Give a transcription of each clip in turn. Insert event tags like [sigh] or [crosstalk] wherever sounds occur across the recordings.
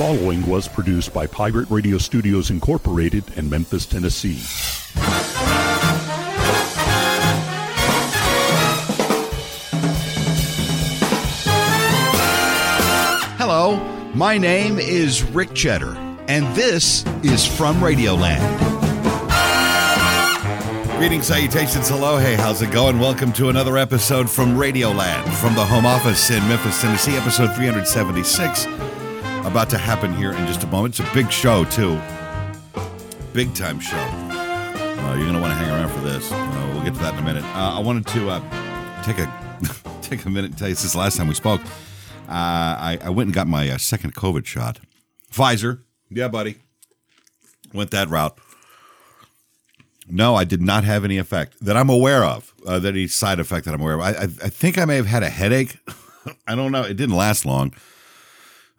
following was produced by Pirate Radio Studios Incorporated in Memphis, Tennessee. Hello, my name is Rick Cheddar, and this is From Radioland. Greetings, salutations, hello, hey, how's it going? Welcome to another episode from Radioland from the home office in Memphis, Tennessee, episode 376. About to happen here in just a moment. It's a big show, too. Big time show. Uh, you're going to want to hang around for this. Uh, we'll get to that in a minute. Uh, I wanted to uh, take a [laughs] take a minute and tell you since last time we spoke. Uh, I, I went and got my second COVID shot. Pfizer. Yeah, buddy. Went that route. No, I did not have any effect that I'm aware of. Uh, that any side effect that I'm aware of. I, I, I think I may have had a headache. [laughs] I don't know. It didn't last long.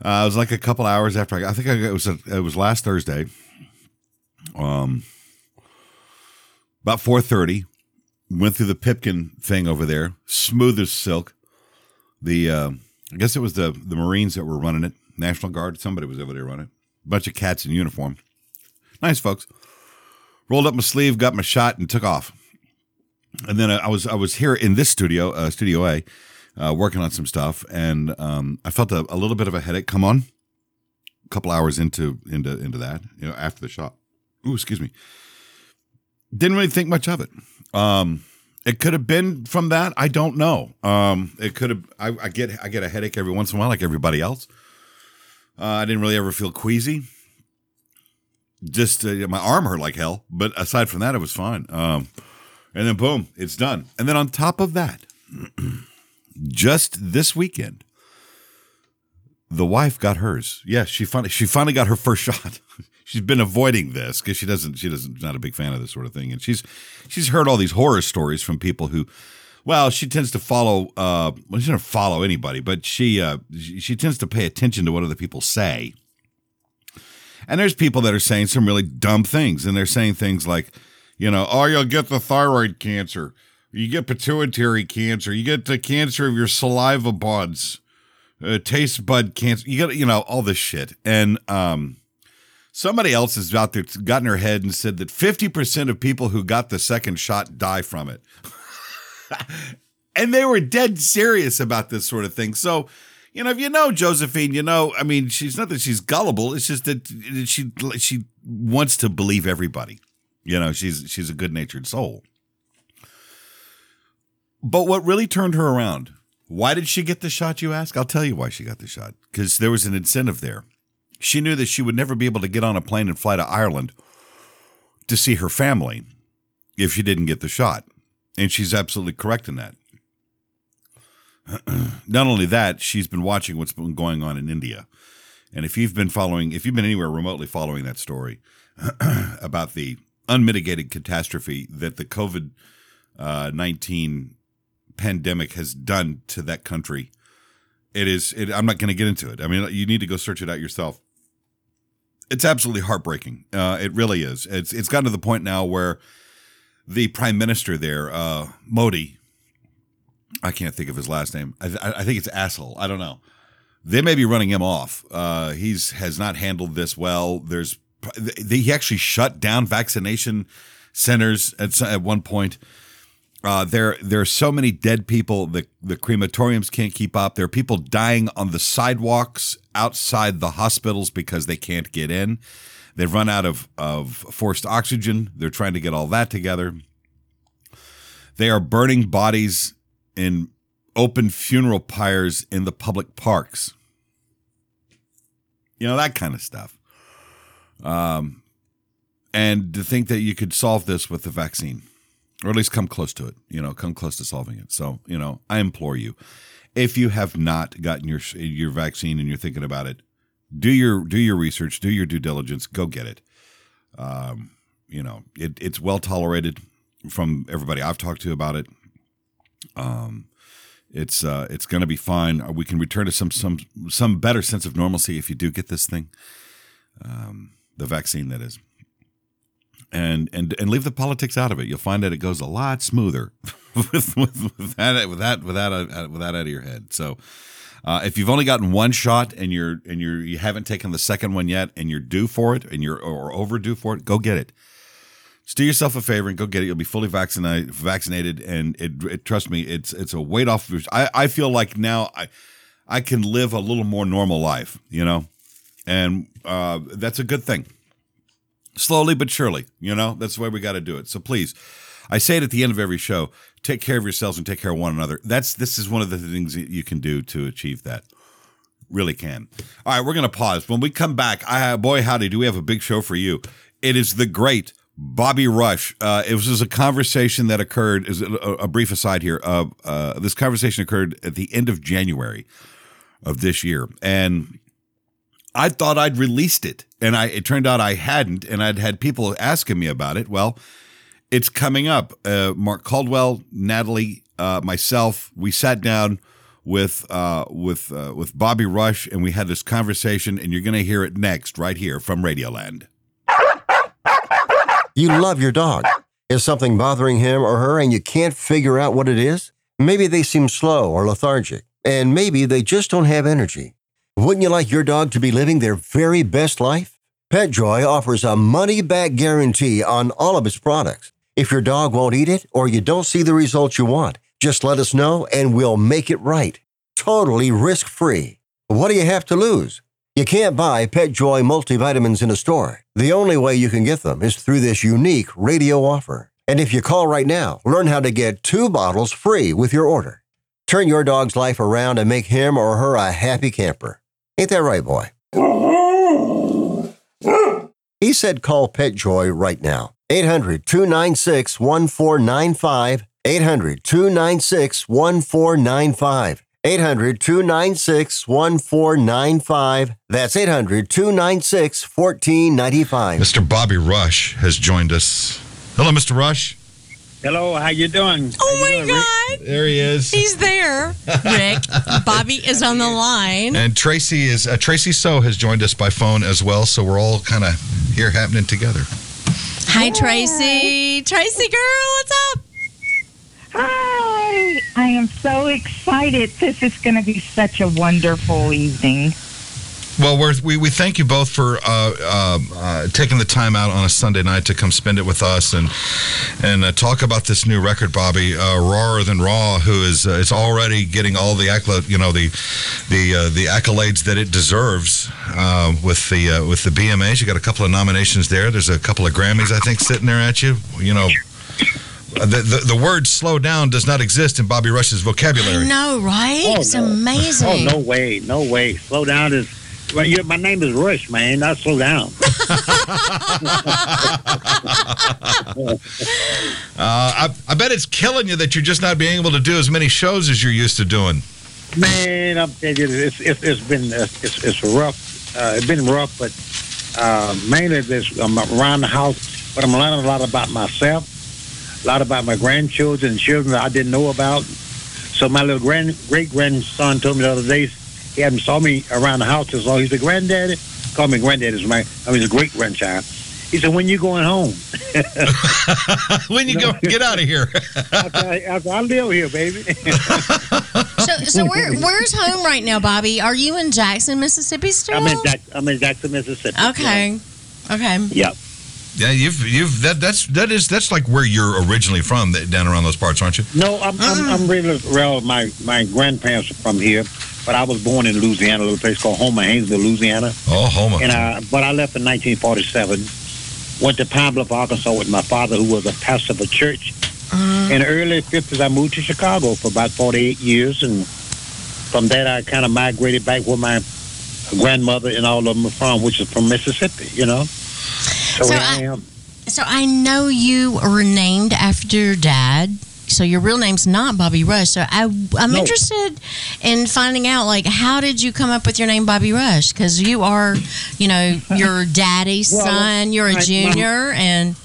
Uh, it was like a couple hours after I. I think I, it was a, it was last Thursday. Um, about four thirty, went through the Pipkin thing over there, smooth as silk. The uh, I guess it was the the Marines that were running it, National Guard. Somebody was over there running it. Bunch of cats in uniform. Nice folks. Rolled up my sleeve, got my shot, and took off. And then I was I was here in this studio, uh, Studio A, uh, working on some stuff, and um, I felt a, a little bit of a headache come on. A couple hours into into into that, you know, after the shot. Ooh, excuse me. Didn't really think much of it. Um, it could have been from that. I don't know. Um, it could have. I, I, get I get a headache every once in a while, like everybody else. Uh, I didn't really ever feel queasy. Just uh, my arm hurt like hell, but aside from that, it was fine. Um, and then boom, it's done. And then on top of that, [clears throat] just this weekend, the wife got hers. Yes, she finally she finally got her first [laughs] shot. she's been avoiding this because she doesn't she doesn't not a big fan of this sort of thing, and she's she's heard all these horror stories from people who. Well, she tends to follow. Uh, well, she doesn't follow anybody, but she uh, she tends to pay attention to what other people say. And there's people that are saying some really dumb things, and they're saying things like, you know, oh, you'll get the thyroid cancer, you get pituitary cancer, you get the cancer of your saliva buds, uh, taste bud cancer, you get, you know, all this shit. And um, somebody else has out there gotten her head and said that 50% of people who got the second shot die from it. [laughs] and they were dead serious about this sort of thing. So, you know, if you know Josephine, you know, I mean, she's not that she's gullible. It's just that she she wants to believe everybody. You know, she's she's a good natured soul. But what really turned her around? Why did she get the shot? You ask. I'll tell you why she got the shot. Because there was an incentive there. She knew that she would never be able to get on a plane and fly to Ireland to see her family if she didn't get the shot. And she's absolutely correct in that. [clears throat] Not only that, she's been watching what's been going on in India. And if you've been following, if you've been anywhere remotely following that story [clears throat] about the unmitigated catastrophe that the COVID uh, 19 pandemic has done to that country, it is, it, I'm not going to get into it. I mean, you need to go search it out yourself. It's absolutely heartbreaking. Uh, it really is. It's, it's gotten to the point now where the prime minister there, uh, Modi, I can't think of his last name. I, I, think it's asshole. I don't know. They may be running him off. Uh, he's has not handled this well. There's they, he actually shut down vaccination centers at at one point. Uh, there there are so many dead people. The the crematoriums can't keep up. There are people dying on the sidewalks outside the hospitals because they can't get in. They've run out of of forced oxygen. They're trying to get all that together. They are burning bodies in open funeral pyres in the public parks. You know, that kind of stuff. Um, and to think that you could solve this with the vaccine, or at least come close to it, you know, come close to solving it. So, you know, I implore you, if you have not gotten your your vaccine and you're thinking about it, do your do your research, do your due diligence, go get it. Um, you know, it, it's well tolerated from everybody I've talked to about it. Um, it's uh, it's going to be fine. We can return to some some some better sense of normalcy if you do get this thing, um, the vaccine that is, and and and leave the politics out of it. You'll find that it goes a lot smoother [laughs] with, with, with that with that with that uh, out of your head. So. Uh, if you've only gotten one shot and you're and you're you haven't taken the second one yet and you're due for it and you're or overdue for it, go get it. Just do yourself a favor and go get it. You'll be fully vaccinated, vaccinated, and it, it trust me, it's it's a weight off. I, I feel like now I I can live a little more normal life, you know, and uh, that's a good thing. Slowly but surely, you know, that's the way we got to do it. So please, I say it at the end of every show: take care of yourselves and take care of one another. That's this is one of the things that you can do to achieve that. Really can. All right, we're gonna pause. When we come back, I boy howdy, do we have a big show for you? It is the great Bobby Rush. Uh, it was a conversation that occurred. Is a, a, brief aside here. Uh, uh, this conversation occurred at the end of January of this year, and I thought I'd released it, and I it turned out I hadn't, and I'd had people asking me about it. Well, it's coming up. Uh, Mark Caldwell, Natalie, uh, myself, we sat down with uh, with uh, with Bobby Rush, and we had this conversation, and you're going to hear it next, right here from Radioland. You love your dog. Is something bothering him or her, and you can't figure out what it is? Maybe they seem slow or lethargic, and maybe they just don't have energy. Wouldn't you like your dog to be living their very best life? PetJoy offers a money back guarantee on all of its products. If your dog won't eat it or you don't see the results you want, just let us know and we'll make it right. Totally risk free. What do you have to lose? You can't buy PetJoy multivitamins in a store. The only way you can get them is through this unique radio offer. And if you call right now, learn how to get two bottles free with your order. Turn your dog's life around and make him or her a happy camper. Ain't that right, boy? He said call PetJoy right now. 800 296 1495. 800 296 1495. 800 296 1495. That's 800 296 1495. Mr. Bobby Rush has joined us. Hello, Mr. Rush. Hello, how you doing? Oh how my doing, God. There he is. He's there, Rick. [laughs] Bobby is on the line. And Tracy is uh, Tracy So has joined us by phone as well, so we're all kind of here happening together. Hi, Tracy. Tracy girl, what's up? Hi! I am so excited. This is going to be such a wonderful evening. Well, we're, we we thank you both for uh, uh, uh, taking the time out on a Sunday night to come spend it with us and and uh, talk about this new record, Bobby, uh, rawer than raw, who is uh, it's already getting all the accolades, you know the the the accolades that it deserves with the with the BMAs. You got a couple of nominations there. There's a couple of Grammys, I think, sitting there at you. You know. The, the, the word slow down does not exist in Bobby Rush's vocabulary. No, right? Oh, it's no. amazing. [laughs] Oh, no way, no way. Slow down is. Well, you, my name is Rush, man. Not slow down. [laughs] [laughs] Uh, I, I bet it's killing you that you're just not being able to do as many shows as you're used to doing. Man, I'm telling you, it's, it's, it's been it's, it's rough. Uh, it's been rough, but uh, mainly this I'm around the house, but I'm learning a lot about myself, a lot about my grandchildren and children that I didn't know about. So my little grand great grandson told me the other day he hadn't saw me around the house as long. He's a granddaddy. Call me granddaddy. My I mean, he's a great grandchild. He said, "When you going home?" [laughs] when you go, get out of here. [laughs] I, I, I live here, baby. [laughs] So, so where, where's home right now, Bobby? Are you in Jackson, Mississippi still? I'm in Jack, I'm in Jackson, Mississippi. Okay. Okay. Yep. Yeah, you've you've that that's that is that's like where you're originally from, that- down around those parts, aren't you? No, I'm I'm, mm. I'm really well. My my grandparents are from here, but I was born in Louisiana, a little place called Homer, Haynesville, Louisiana. Oh, Homer. And I, but I left in 1947. Went to Pine Bluff, Arkansas, with my father, who was a pastor of a church. Uh-huh. In the early 50s, I moved to Chicago for about 48 years, and from that, I kind of migrated back where my grandmother and all of them are from, which is from Mississippi. You know. So, So here I- I am. So I know you were named after your dad. So your real name's not Bobby Rush. So I, I'm No. interested in finding out, like, how did you come up with your name Bobby Rush? Because you are, you know, your [laughs] daddy's Well, son. You're a my- my- junior, and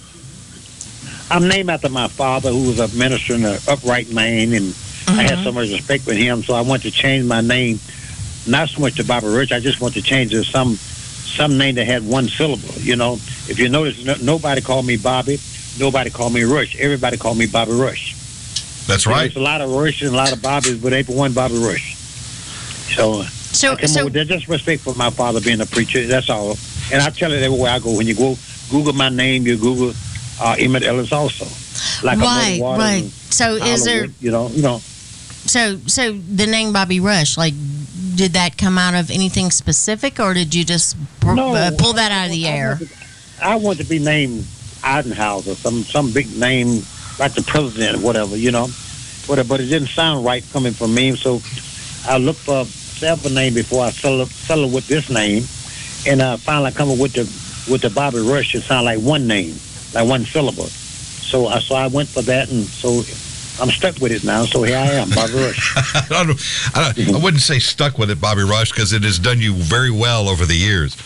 I'm named after my father, who was a minister in an upright man, and I had mm-hmm. so much respect for him. So I want to change my name, not so much to Bobby Rush. I just want to change it to some some name that had one syllable. You know, if you notice, no, nobody called me Bobby, nobody called me Rush. Everybody called me Bobby Rush. That's right. There's a lot of Rush and a lot of Bobbies, but ain't but one Bobby Rush. So, So, come so over there, just respect for my father being a preacher. That's all. And I tell it everywhere I go. When you go Google my name, you Google uh, Emmit Ellis also. Like right, a right. and So, is there you know, you know. so so the name Bobby Rush? Like, did that come out of anything specific, or did you just pr- No, uh, pull that out of the I air? want to- I want to be named Eisenhower, some some big name like the president or whatever, you know. But but it didn't sound right coming from me, so I looked for several name before I settled settled with this name, and I finally come up with the with the Bobby Rush. It sound like one name, like one syllable. So I so I went for that, and so I'm stuck with it now. So here I am, Bobby Rush. [laughs] I, don't, I, don't, I wouldn't say stuck with it, Bobby Rush, because it has done you very well over the years.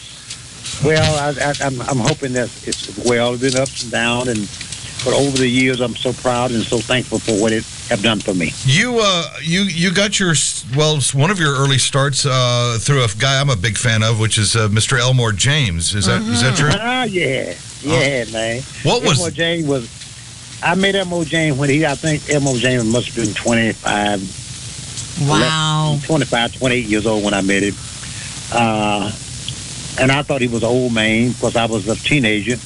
Well, I, I, I'm, I'm hoping that it's well, it's been ups and downs, and but over the years, I'm so proud and so thankful for what it have done for me. You uh you you got your well one of your early starts uh through a guy I'm a big fan of, which is uh, Mr. Elmore James. Is that is that true? Ah, yeah, yeah, man. What was Elmo James was? I met Elmo James when he, I think Elmo James must have been 25, Wow. 25, 28 years old when I met him. Uh, and I thought he was an old man because I was a teenager.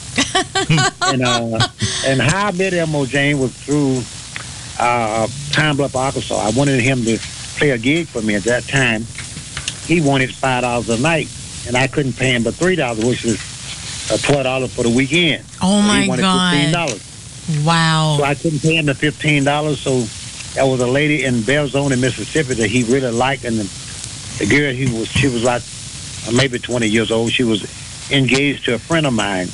And uh, and how I met Elmo Jane was through uh, Pine Bluff, Arkansas. I wanted him to play a gig for me at that time. He wanted five dollars a night, and I couldn't pay him but three dollars, which was uh, twelve dollars for the weekend. Oh he my wanted fifteen God. dollars. Wow. So I couldn't pay him the fifteen dollars. So there was a lady in Belzoni, Mississippi, that he really liked, and the, the girl he was, she was like uh, maybe twenty years old. She was engaged to a friend of mine.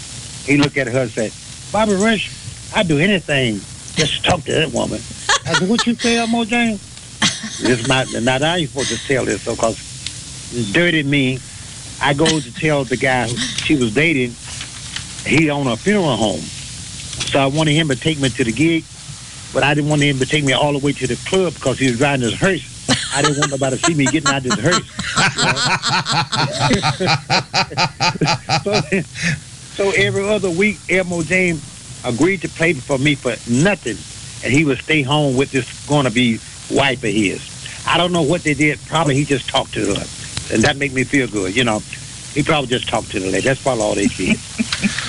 He looked at her and said, "Bobby Rush, I'd do anything just to talk to that woman." I said, "What you say, Elmo James?" this not not I ain't supposed to tell this because dirty me. I go to tell the guy who she was dating. He owned a funeral home. So I wanted him to take me to the gig, but I didn't want him to take me all the way to the club because he was driving his hearse. I didn't want nobody to see me getting out of his hearse. [laughs] [laughs] so, so every other week, Elmo James agreed to play for me for nothing, and he would stay home with this going to be wife of his. I don't know what they did. Probably he just talked to her, and that made me feel good. You know, he probably just talked to the lady. That's probably all they did. [laughs]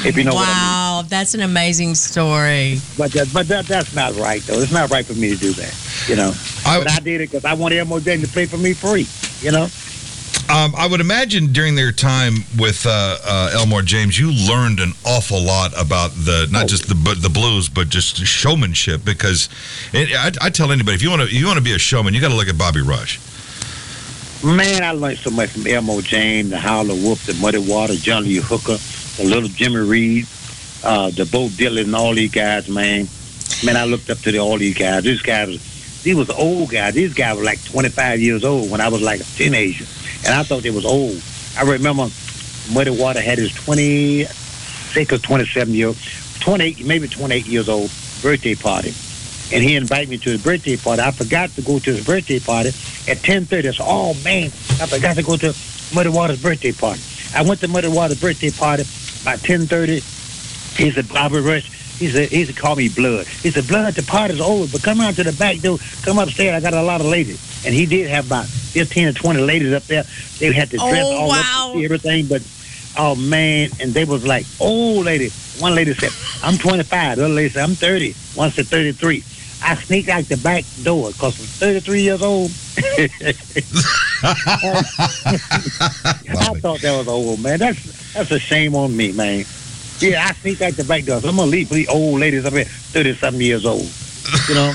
if you know what I mean. wow, that's an amazing story. But that, but that, that's not right, though. It's not right for me to do that, you know. I- but I did it because I wanted Elmo James to play for me free, you know. Um, I would imagine during their time with uh, uh, Elmore James, you learned an awful lot about the not just the but the blues, but just showmanship. Because it, I, I tell anybody if you want to you want to be a showman, you got to look at Bobby Rush. Man, I learned so much from Elmo James, the Howler Wolf, the Muddy Water, Johnny Lee Hooker, the little Jimmy Reed, uh, the Bo Diddley, and all these guys, man. Man, I looked up to the, all these guys. These guys, these was old guys. These guys were like 25 years old when I was like a teenager. And I thought they was old. I remember Muddy Water had his 26 or 27 year, 28, maybe 28 years old birthday party. And he invited me to his birthday party. I forgot to go to his birthday party at 10.30. I said, oh, man, I forgot to go to Muddy Water's birthday party. I went to Muddy Water's birthday party by 10.30. He said, Bobby Rush, he said, he said, call me Blood. He said, Blood, the party's over, but come out to the back door. Come upstairs. I got a lot of ladies. And he did have about 15 or 20 ladies up there. They had to dress Oh, all wow. up to see everything, but oh man, and they was like, old lady. One lady said, I'm 25. The other lady said, I'm 30. One said 33. I sneaked out the back door because I'm 33 years old. [laughs] I thought that was old, man. That's that's a shame on me, man. Yeah, I sneaked out the back door. So I'm gonna leave for these old ladies up here, 30 something years old. You know?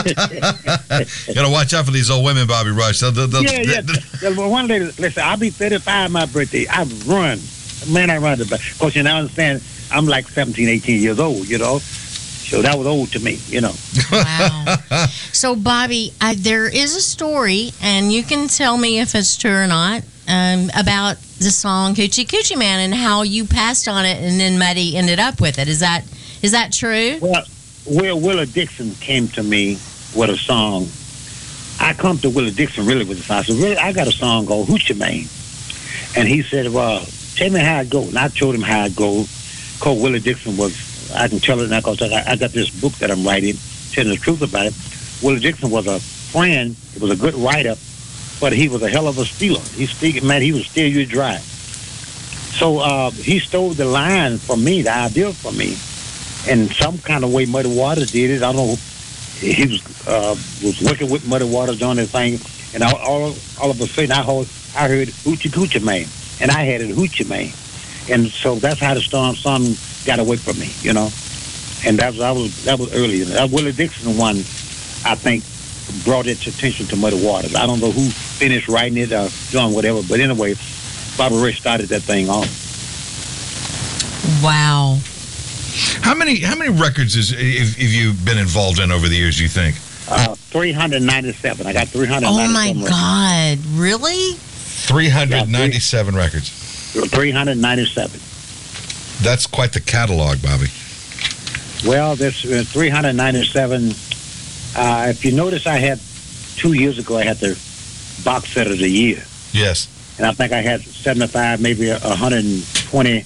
You got to watch out for these old women, Bobby Rush. They'll- they'll- they'll- yeah, yeah. There was one lady, listen, I'll be 35 my birthday. I run. Man, I run the back. Of course, you know, understand, I'm like 17, 18 years old, you know? So that was old to me, you know. Wow. so, Bobby, I, there is a story, and you can tell me if it's true or not, um, about the song Hoochie Coochie Man and how you passed on it and then Muddy ended up with it. Is that is that true? Well, Will Willie Dixon came to me with a song. I come to Willie Dixon really with a song. I said, really, I got a song called Hoochie Man. And he said, well, tell me how it goes. And I told him how it goes. Called Willie Dixon was, I can tell it now because I, I got this book that I'm writing, telling the truth about it. Willie Dixon was a friend. He was a good writer. but he was a hell of a stealer. He steal, man, he would steal you dry. So uh, he stole the line from me, the idea from me, and some kind of way Muddy Waters did it. I don't know. He was uh, was working with Muddy Waters on this thing, and all all, all of a sudden I heard I heard Hoochie Coochie Man, and I had it Hoochie Man, and so that's how the storm song got away from me, you know. And that was I was that was early. That Willie Dixon one, I think, brought its attention to Muddy Waters. I don't know who finished writing it or doing whatever, but anyway, Bobby Ray started that thing off. Wow. How many how many records is have, have you been involved in over the years? You think? Uh, 397. I got 397. Oh my records. God! Really? Three hundred ninety-seven records. 397. That's quite the catalog, Bobby. Well, this uh, 397. Uh, if you notice, I had two years ago. I had the box set of the year, Yes. and I think I had 75, maybe a 120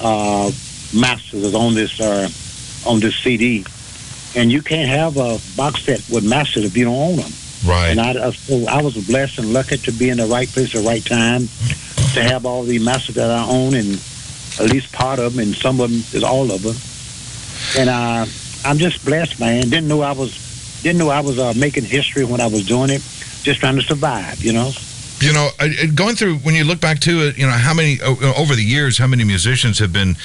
uh, masters is on this uh, on this CD. And you can't have a box set with masters if you don't own them. Right. And I, so I was blessed and lucky to be in the right place at the right time to have all the masters that I own and at least part of them, and some of them is all of them. And uh, I'm just blessed, man. Didn't know I was didn't know I was uh, making history when I was doing it. Just trying to survive, you know. You know, going through when you look back to it, you know how many over the years, how many musicians have been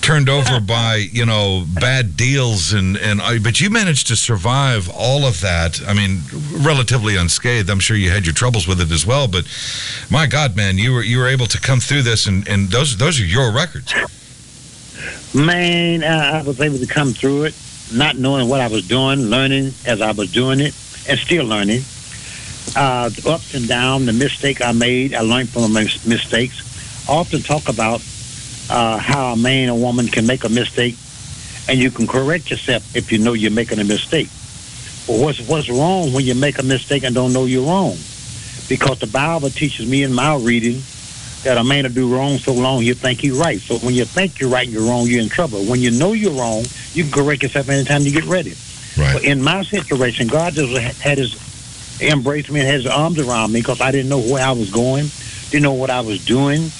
turned over [laughs] by you know bad deals and and uh, but you managed to survive all of that. I mean, relatively unscathed. I'm sure you had your troubles with it as well, but my God, man, you were you were able to come through this, and and those those are your records. Man, I was able to come through it, not knowing what I was doing, learning as I was doing it, and still learning. Uh, the ups and downs, the mistake I made, I learned from my mistakes. I often talk about uh, how a man or woman can make a mistake, and you can correct yourself if you know you're making a mistake. But what's what's wrong when you make a mistake and don't know you're wrong? Because the Bible teaches me in my reading that a man will do wrong so long you think he's right. So when you think you're right and you're wrong, you're in trouble. When you know you're wrong, you can correct yourself anytime you get ready. Right. But in my situation, God just had his embraced me and had his arms around me because I didn't know where I was going, didn't know what I was doing.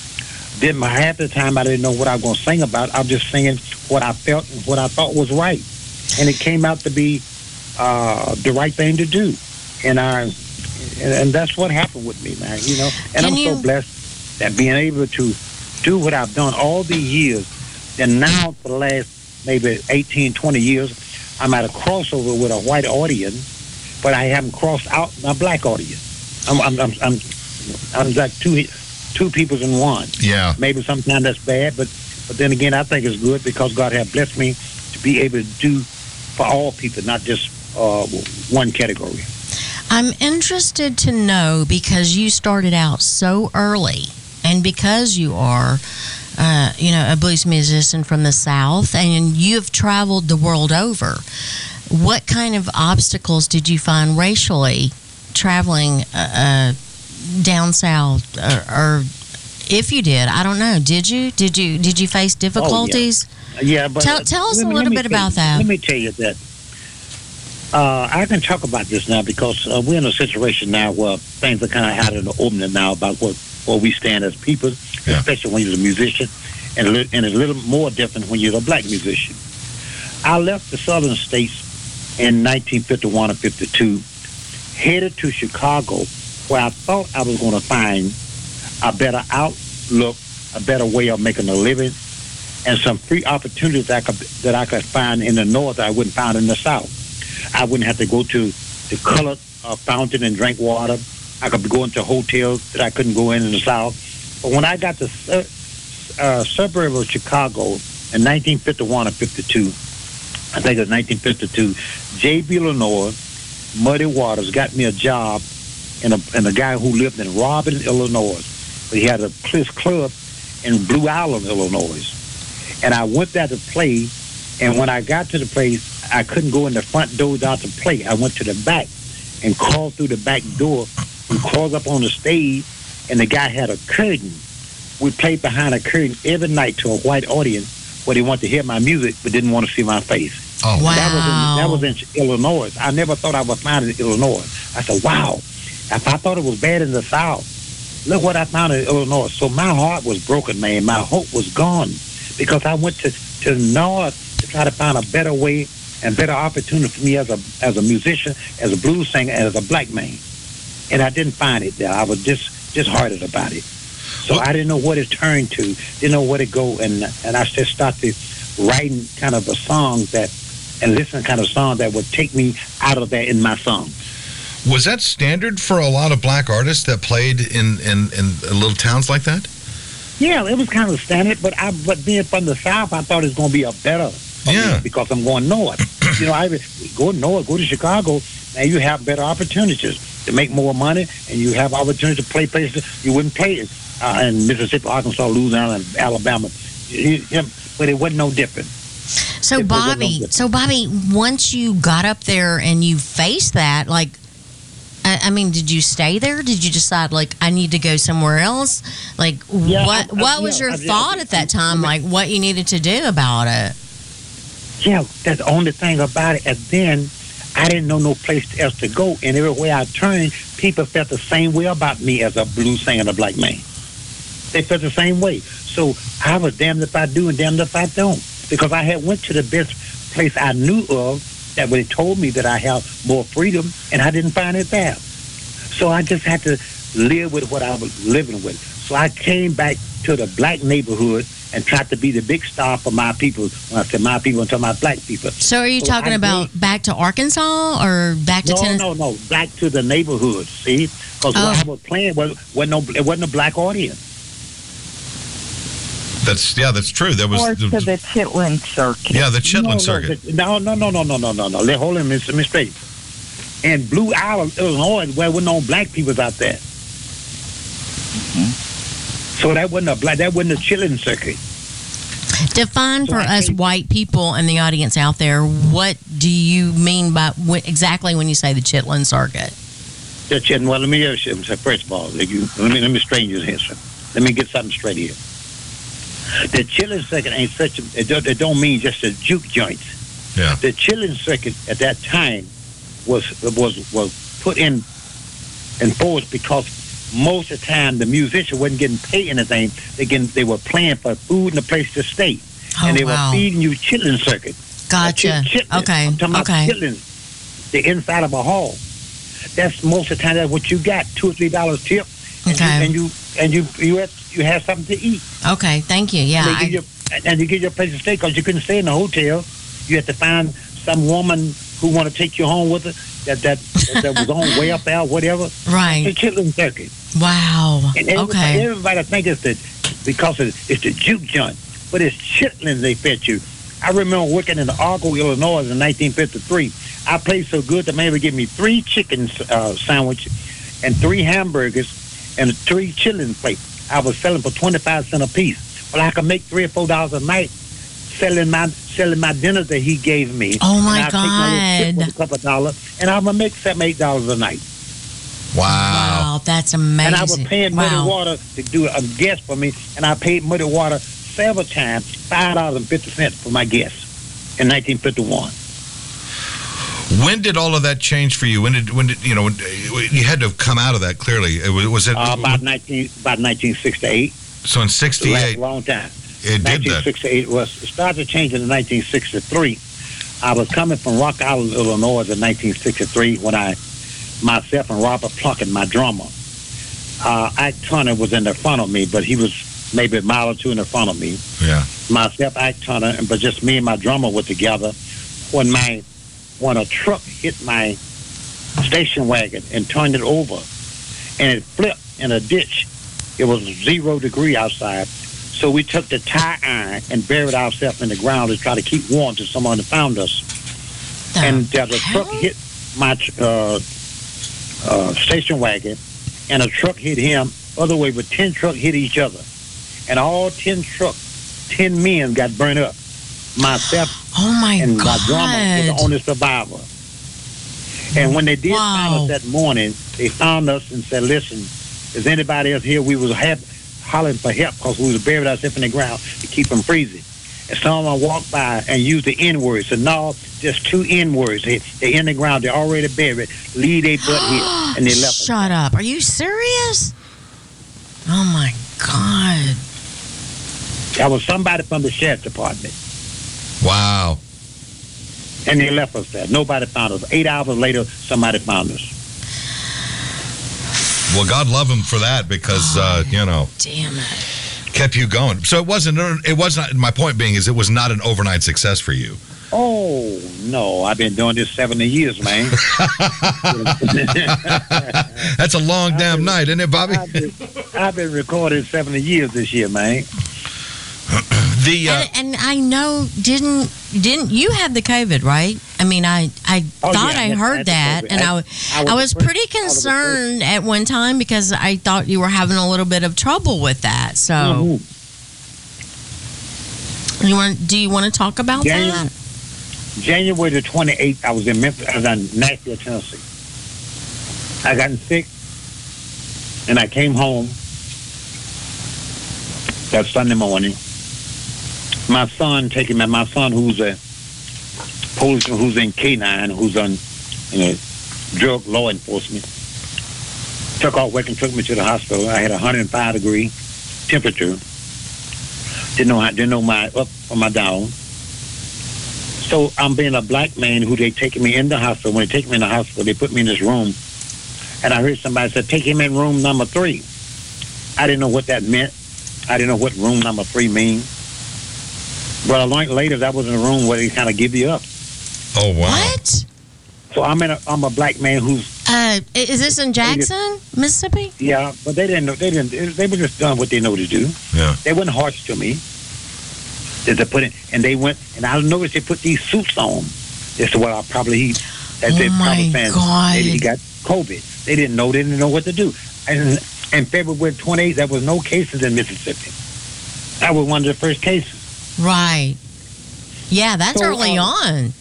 Didn't half the time I didn't know what I was going to sing about. I was just singing what I felt and what I thought was right, and it came out to be uh, the right thing to do. And I, and, that's what happened with me, man. You know, and Can I'm you- so blessed that being able to do what I've done all these years, and now for the last maybe 18, 20 years, I'm at a crossover with a white audience, but I haven't crossed out my black audience. I'm, I'm, I'm, I'm, I'm like two, two peoples in one. Yeah. Maybe sometimes that's bad, but but then again, I think it's good because God has blessed me to be able to do for all people, not just uh, one category. I'm interested to know because you started out so early, and because you are, uh, you know, a blues musician from the South, and you have traveled the world over. What kind of obstacles did you find racially traveling uh, uh, down south, or, or if you did, I don't know. Did you? Did you? Did you face difficulties? Yeah, but Tell- tell us let a little bit tell about you- that. Let me tell you that uh, I can talk about this now because uh, we're in a situation now where things are kind of out in the open now about what where we stand as people, Yeah. especially when you're a musician, and a li- and it's a little more different when you're a black musician. I left the southern states in 1951 or 52, headed to Chicago, where I thought I was going to find a better outlook, a better way of making a living, and some free opportunities that I could, that I could find in the north that I wouldn't find in the south. I wouldn't have to go to the colored uh, fountain and drink water. I could go into hotels that I couldn't go in in the south. But when I got to uh, suburb of Chicago in 1951 or 52, I think it was 1952, J.B. Lenoir, Muddy Waters got me a job in a, a guy who lived in Robbins, Illinois. But he had a place club in Blue Island, Illinois. And I went there to play. And when I got to the place, I couldn't go in the front door out to play. I went to the back and crawled through the back door and crawled up on the stage. And the guy had a curtain. We played behind a curtain every night to a white audience where they wanted to hear my music but didn't want to see my face. Oh, Wow. That was in, that was in Illinois. I never thought I would find it in Illinois. I said, wow. If I thought it was bad in the South, look what I found in Illinois. So my heart was broken, man. My hope was gone because I went to, to the North to try to find a better way and better opportunity for me as a as a musician, as a blues singer, and as a black man. And I didn't find it there. I was just disheartened about it. So I didn't know what it turned to, didn't know where to go, and and I just started writing kind of a song that and listening kind of song that would take me out of that in my song. Was that standard for a lot of black artists that played in, in, in little towns like that? Yeah, it was kind of standard, but I but being from the south, I thought it was going to be a better. Yeah. because I'm going north. [clears throat] you know, I would go north, go to Chicago, and you have better opportunities to make more money, and you have opportunities to play places you wouldn't play uh, in Mississippi, Arkansas, Louisiana, and Alabama. You- you- But it wasn't no different. So It wasn't no Bobby, so Bobby, once you got up there and you faced that, like, I, I mean, did you stay there? Did you decide like I need to go somewhere else? Like, Yeah, what I- I- what was yeah, your thought at that time? Like, what you needed to do about it? Yeah, that's the only thing about it. And then I didn't know no place else to go. And everywhere I turned, people felt the same way about me as a blues singer and a black man. They felt the same way. So I was damned if I do and damned if I don't. Because I had went to the best place I knew of that would have told me that I have more freedom, and I didn't find it there. So I just had to live with what I was living with. So I came back to the black neighborhood and tried to be the big star for my people. When I said my people, I'm talking about black people. So, are you So talking I about back to Arkansas or back to No, Tennessee? no, no. Back to the neighborhood. See, because Oh. what I was playing was wasn't no, it wasn't a black audience. That's yeah, that's true. That was Or to the Chitlin circuit. yeah, the Chitlin no, circuit. No, no, no, no, no, no, no, no. Let hold on, Miss Miss Straight. And Blue Island, Illinois, where wasn't no black people out there. Mm-hmm. So that wasn't a black. That wasn't a Chitlin circuit. Define So for I us think- white people in the audience out there. What do you mean by wh- exactly when you say the Chitlin circuit? The chilling. Well, let me ask you. First of all, let, you, let me let me straighten your head, sir. Let me get something straight here. The chilling circuit ain't such a. It don't, it don't mean just a juke joint. Yeah. the chilling circuit at that time was was was put in enforced because most of the time the musician wasn't getting paid anything. They getting, they were playing for food and a place to stay, Oh and they wow, were feeding you chilling circuit. gotcha. Chit- chitlin. Okay, I'm talking okay. about chillin, the inside of a hall. That's most of the time that's what you got, two or three dollars tip, and Okay. you and you and you you had, you have something to eat. Okay, thank you. Yeah, They I, give you, and you get your place to stay because you couldn't stay in the hotel. You had to find some woman who want to take you home with her that that that was on way up there, whatever. The right. chitlin circuit. Wow. And everybody, Okay. everybody think it's the because it's, it's the juke joint, but it's chitlins they fed you. I remember working in Argo, Illinois in 1953. I played so good that man would give me three chicken uh, sandwiches and three hamburgers and three chitlin plates. I was selling for 25 cents a piece. Well, I could make three or four dollars a night selling my selling my dinners that he gave me. Oh, my and I'd take my God. with a couple of dollars, and I would make seven, eight dollars a night. Wow. Wow, that's amazing. And I was paying Muddy. Water to do a guest for me, and I paid Muddy Water several times, five dollars and fifty cents for my guest in 1951. When did all of that change for you? When did when did you know when, you had to have come out of that clearly? It was, was it Uh, about 19, about 1968. so in It lasted '68? a long time. It did that. 1968 was it started changing in 1963. I was coming from Rock Island, Illinois, in 1963 when I, myself and Robert Plunkett, my drummer, uh, Ike Turner was in the front of me, but he was maybe a mile or two in the front of me. Yeah. myself, Ike Turner, and but just me and my drummer were together. When my when a truck hit my station wagon and turned it over, and it flipped in a ditch. It was zero degree outside, so we took the tie iron and buried ourselves in the ground to try to keep warm till someone found us. The and uh, the truck hit my uh, uh, station wagon, and a truck hit him. Other way, but ten trucks hit each other, and all ten trucks, ten men got burned up. Myself Oh my and my drummer was the only survivor. And when they did find us that morning, they found us and said, "Listen, is anybody else here?" We was have, hollering for help because we was buried ourselves in the ground to keep from freezing. And some of them walk by and used the N words. So no, just two N words. They, they're in the ground. They're already buried. Leave their butt here. [gasps] And they left us. Shut up. Are you serious? Oh my God. That was somebody from the sheriff's department. Wow. And they left us there. Nobody found us. Eight hours later, somebody found us. Well, God love him for that because uh, you know Damn it. kept you going. So it wasn't. It wasn't. My point being is it was not an overnight success for you. Oh, no. I've been doing this 70 years, man. [laughs] That's a long damn night, isn't it, Bobby? I've been, I've been recording 70 years this year, man. The uh, And, and I know didn't didn't you have the COVID right? I mean, I I Oh, thought yeah, I I heard that, and I- I, I was I was pretty was concerned at one time because I thought you were having a little bit of trouble with that. So Mhm. you want do you want to talk about January, that? January the 28th, I was in Memphis, I was in Nashville, Tennessee. I got sick, and I came home that Sunday morning. My son taking me, my son who's a policeman, who's in K9, who's on you know, drug law enforcement, took off work and took me to the hospital. I had a 105 degree temperature. Didn't know, how- didn't know my up or my down. So I'm being a black man who they taking me in the hospital. When they take me in the hospital, they put me in this room, and I heard somebody say, "Take him in room number three. I didn't know what that meant. I didn't know what room number three means. But I learned later that was in a room where they kind of give you up. oh wow. What? So I'm in a I'm a black man who's Uh, is this in Jackson, Mississippi? yeah, but they didn't know they didn't they were just doing what they know to do. Yeah. They weren't harsh to me. They they put it, and they went, and I noticed they put these suits on. That's what I probably he. That Oh they my probably saying God. maybe he got COVID. They didn't know. They didn't know what to do. And in February 28th, there was no cases in Mississippi. That was one of the first cases. Right. Yeah, that's So, early um, on.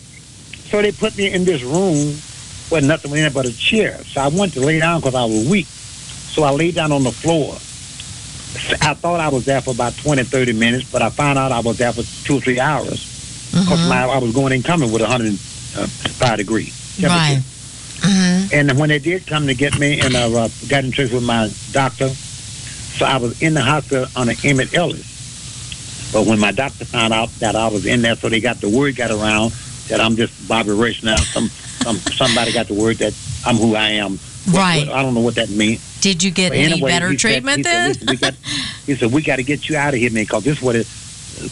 So they put me in this room with nothing in it but a chair. So I went to lay down because I was weak. So I laid down on the floor. I thought I was there for about 20, 30 minutes, but I found out I was there for two or three hours because Mhm. my I was going and coming with 105 degree temperature. Right. hmm And when they did come to get me, and I uh, got in touch with my doctor, so I was in the hospital on an Emmit Ellis. But when my doctor found out that I was in there, so they got the word got around that I'm just Bobby Rich now. Some, some somebody got the word that I'm who I am. Right. what- I don't know what that means. Did you get But any better he said- treatment he said, then? He said, we got to get you out of here, man, because this is what it,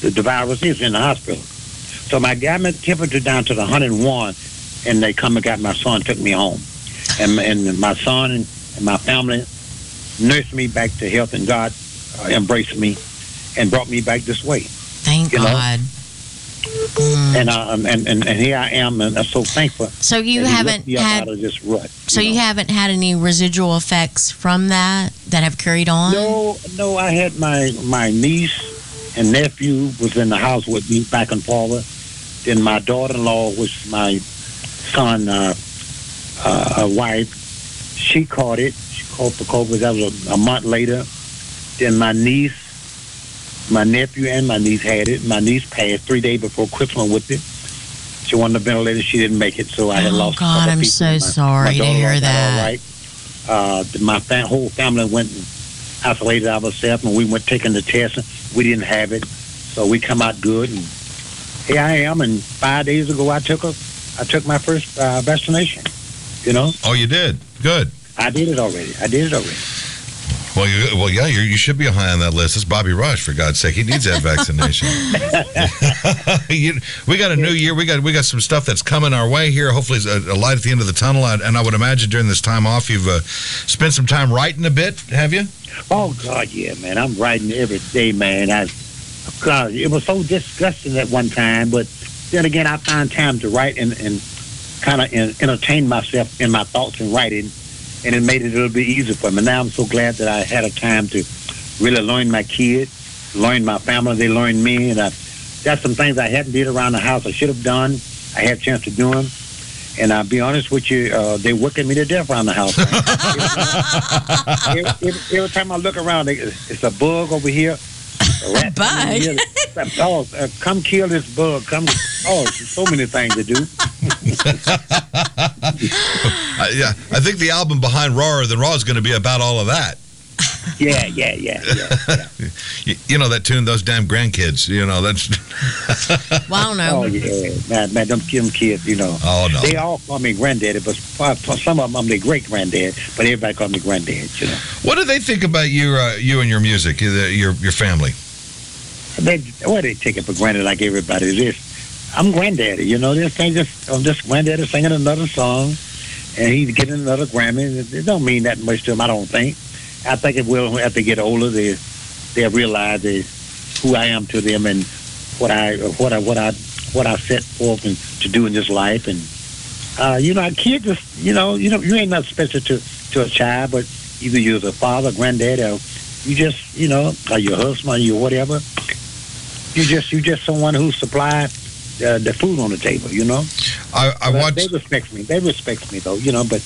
the, the virus is in the hospital. So my got my temperature down to the 101, and they come and got my son, took me home. And, and my son and, and my family nursed me back to health, and God uh, embraced me and brought me back this way. Thank you know? God. Mm. And, uh, and, and and here I am, and I'm so thankful. So you haven't had out of this rut. so you know. haven't had any residual effects from that that have carried on? No, no. I had my my niece and nephew was in the house with me back and forward. Then my daughter-in-law was my son, uh, uh, wife. She caught it. She caught the COVID. That was a, a month later. Then my niece, my nephew, and my niece had it. My niece passed three days before Christmas with it. She wanted a ventilator. She didn't make it, so I had Oh, lost. a God, couple I'm people. so My- sorry my to daughter-in-law hear that. All right. Uh, my fam- whole family went and isolated ourselves, and we went taking the test. And we didn't have it, so we come out good. And here I am. And five days ago, I took a, I took my first uh, vaccination. You know, Oh, you did. Good. I did it already. I did it already. Well, you, well, yeah, you should be high on that list. It's Bobby Rush, for God's sake. He needs that vaccination. [laughs] You- we got a new year. We got we got some stuff that's coming our way here. Hopefully, a, a light at the end of the tunnel. And and I would imagine during this time off, you've uh, spent some time writing a bit, have you? Oh God, yeah, man. I'm writing every day, man. I, God, it was so disgusting at one time, but then again, I find time to write and, and kind of entertain myself in my thoughts and writing, and it made it a little bit easier for me. Now I'm so glad that I had a time to really learn my kids, learn my family. They learned me, and I, that's some things I hadn't did around the house. I should have done. I had a chance to do them. And I'll be honest with you, uh, they working me to death around the house. every, every, every time I look around, they- it's a bug over here, a [laughs] rat Bug? here, oh, uh, come kill this bug. Come. Oh, so many things to do. I, [laughs] yeah, I think the album behind Rawer Than Raw is going to be about all of that. [laughs] Yeah, yeah, yeah, yeah. yeah. You, [laughs] you know that tune, those damn grandkids. You know that's. Well, no. Oh yeah, man, man, them, them kids, you know. Oh no. They all call me granddaddy, but for, for some of them, I'm their great granddad. But everybody call me granddad. You know, What do they think about you, uh, you and your music, your your, your family? they well, they take it for granted like everybody. This, I'm granddaddy. You know, this thing just I'm just granddaddy singing another song, and he's getting another Grammy. It, don't mean that much to him. I don't think. I think it will as they get older. They they'll realize they, who I am to them and what I what I what I what I set forth and to do in this life and. Uh, you know, a kid just, you know, you know, you ain't not special to, to a child, but either you're the father, granddad, or you just, you know, or your husband, or your whatever. You just, you just someone who supply uh, the food on the table, you know. I, I watched. They respect me. They respect me though, you know. But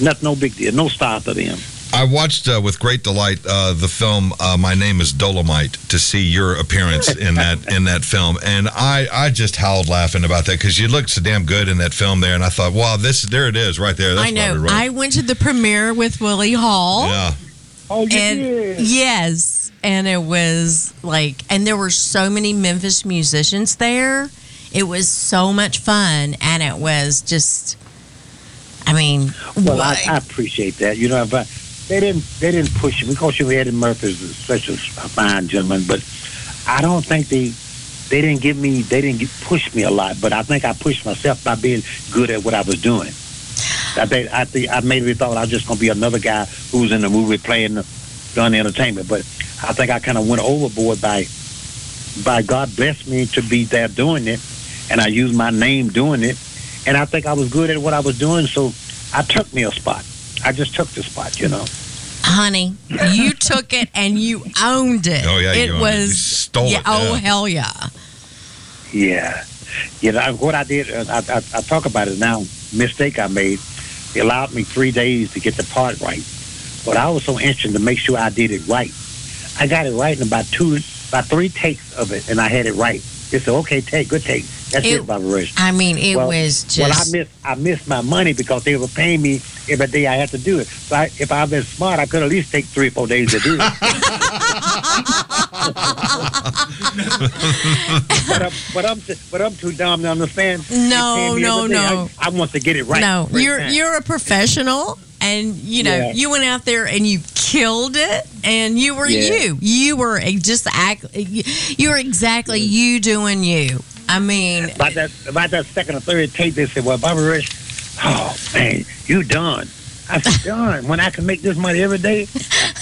not no big deal. No star to them. I watched uh, with great delight uh, the film uh, "My Name Is Dolomite" to see your appearance [laughs] in that in that film, and I, I just howled laughing about that because you looked so damn good in that film there, and I thought, wow, this there it is right there. That's I know. Bobby I went to the premiere with Willie Hall. yeah, Oh, you and did. yes, and it was like, and there were so many Memphis musicians there. It was so much fun, and it was just, I mean, Well, I, I appreciate that. You know, but they didn't they didn't push me. because you Eddie Murphy is such a fine gentleman, but I don't think they they didn't give me they didn't get, push me a lot. But I think I pushed myself by being good at what I was doing. I think I think I maybe thought I was just gonna be another guy who was in the movie playing the done the entertainment, but I think I kind of went overboard by by God blessed me to be there doing it, and I used my name doing it, and I think I was good at what I was doing, so I took me a spot. I just took the spot, you know. honey, you [laughs] took it and you owned it. Oh, yeah, you it owned it. was You stole yeah, it, Oh yeah. hell yeah! Yeah, you know what I did. uh, I, I, I talk about it now. Mistake I made. It allowed me three days to get the part right, but I was so anxious to make sure I did it right. I got it right in about two, about three takes of it, and I had it right. It's a okay take, good take. That's it, It-. I mean, it Well- was just. Well, I missed I missed my money because they were paying me every day I had to do it. So I, if I'd been smart, I could at least take three or four days to do it. [laughs] but, I'm, but I'm but I'm too dumb to understand. No, no, no. I, I want to get it right. no, Right you're now. you're a professional, and you know Yeah. you went out there and you killed it, and you were Yeah. you. You were just act. You were exactly you doing you. I mean, about that about that second or third tape. They said, "Well, Bobby Rush, oh man, you done." I said, "Done." When I can make this money every day,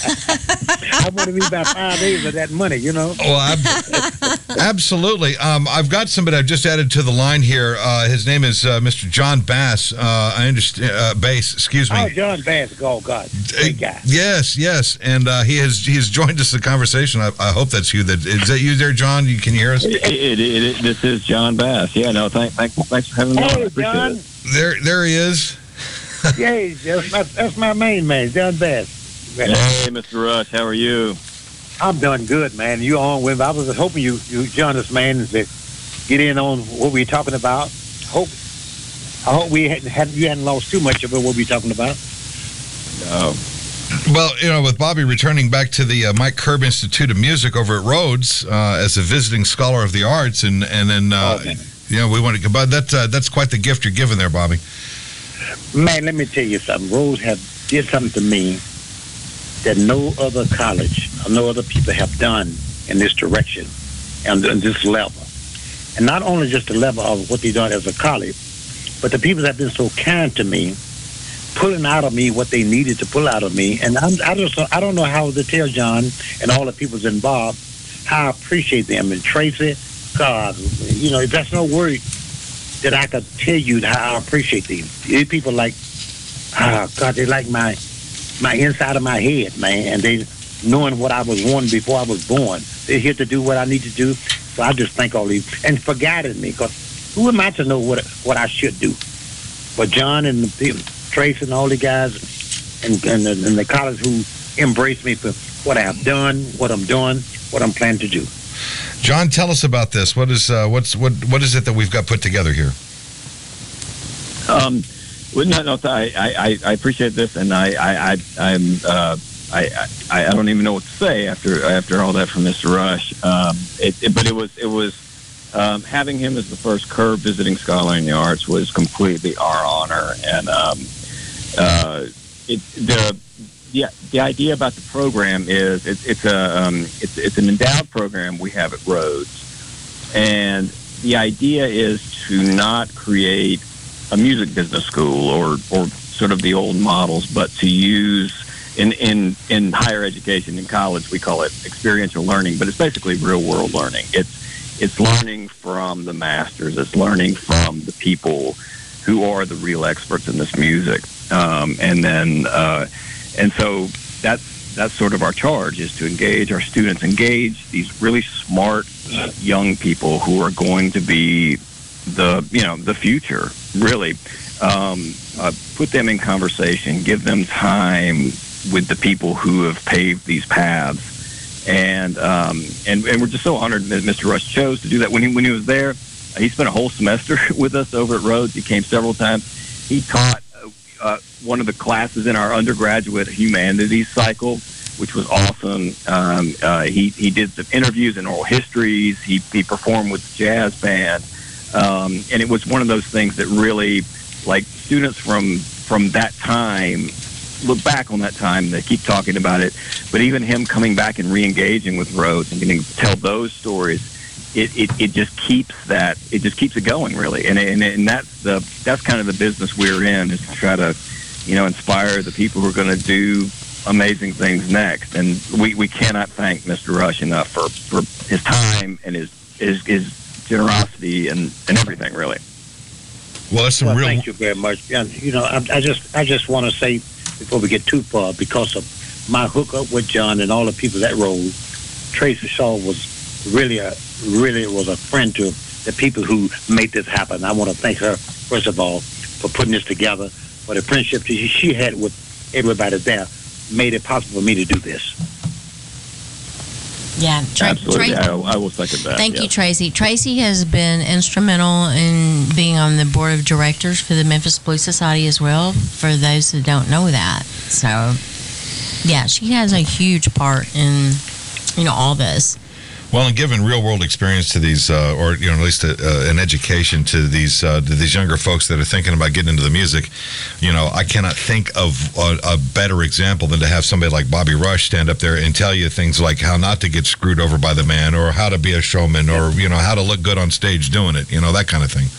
I want to be about five days of that money. You know. Well, ab- absolutely. Um, I've got somebody I've just added to the line here. Uh, his name is uh, Mr. John Bass. Uh, I understand. Uh, Bass, excuse me. Oh, John Bass, oh God, great guy. Yes, yes, and uh, he has he has joined us in the conversation. I, I hope that's you. That is that you there, John? You can you hear us? It, it, it, it, this is John Bass. Yeah, no, thank, thank, thanks for having me. Hey, appreciate John. it. There, there he is. [laughs] Yay, that's my, that's my main man, John Bass. Hey, Mr. Rush, how are you? I'm doing good, man. You on with? I was hoping you you join us, man, to get in on what we're talking about. Hope I hope we hadn't, hadn't you hadn't lost too much of it. What we're talking about? No. Well, you know, with Bobby returning back to the uh, Mike Curb Institute of Music over at Rhodes uh, as a visiting scholar of the arts, and and then uh, Oh, man. you know we want to. But that uh, that's quite the gift you're giving there, Bobby. Man, let me tell you something. Rhodes have did something to me that no other college or no other people have done in this direction and in this level. And not only just the level of what they done as a college, but the people that have been so kind to me, pulling out of me what they needed to pull out of me. And I'm, I just I don't know how to tell John and all the people's involved how I appreciate them. And Tracy, God, you know, that's no word that I could tell you how I appreciate them. These people like, ah, God, they like my my inside of my head, man, and they knowing what I was wanting before I was born. They're here to do what I need to do. So I just thank all these and for guiding me, because who am I to know what what I should do? But John and the Trace and all the guys and and the, and the college who embraced me for what I have done, what I'm doing, what I'm planning to do. John, tell us about this. What is uh, what's what what is it that we've got put together here? Um, well, no, no, I, I, I appreciate this, and I, I, I I'm, uh, I, I, I don't even know what to say after after all that from Mr. Rush. Um, it, it, but it was it was um, having him as the first Curb visiting scholar in the arts was completely our honor, and um, uh, it the yeah, the idea about the program is it's, it's a um, it's, it's an endowed program we have at Rhodes, and the idea is to not create a music business school or or sort of the old models, but to use in in in higher education in college we call it experiential learning, but it's basically real world learning. It's it's learning from the masters. It's learning from the people who are the real experts in this music, um, and then uh, and so that's that's sort of our charge is to engage our students, engage these really smart young people who are going to be the you know the future really. Um, uh, put them in conversation give them time with the people who have paved these paths. And um, and and we're just so honored that Mr. Rush chose to do that. When he when he was there he spent a whole semester [laughs] with us over at Rhodes. He came several times. He taught uh, one of the classes in our undergraduate humanities cycle which was awesome. Um, uh, he he did some interviews and oral histories. He he performed with the jazz band. Um, and it was one of those things that really, like students from from that time, look back on that time. They keep talking about it, but even him coming back and re-engaging with Rhodes and getting to tell those stories, it, it, it just keeps that it just keeps it going really. And, and and that's the that's kind of the business we're in is to try to, you know, inspire the people who are going to do amazing things next. And we, we cannot thank Mr. Rush enough for, for his time and his his, his generosity and, and everything, really. Well, that's some well, real. Thank you very much. And you know, I, I just I just want to say before we get too far, because of my hookup with John and all the people that role, Tracy Shaw was really a really was a friend to the people who made this happen. I want to thank her first of all for putting this together, for the friendship that she had with everybody there, made it possible for me to do this. Yeah, Tra- Absolutely, Tra- I, I will second that. Thank yeah. you, Tracy. Tracy has been instrumental in being on the board of directors for the Memphis Blues Society as well, for those that don't know that. So, yeah, she has a huge part in, you know, all this. Well, and giving real world experience to these, uh, or you know, at least a, uh, an education to these uh, to these younger folks that are thinking about getting into the music, you know, I cannot think of a, a, better example than to have somebody like Bobby Rush stand up there and tell you things like how not to get screwed over by the man, or how to be a showman, or you know, how to look good on stage doing it, you know, that kind of thing.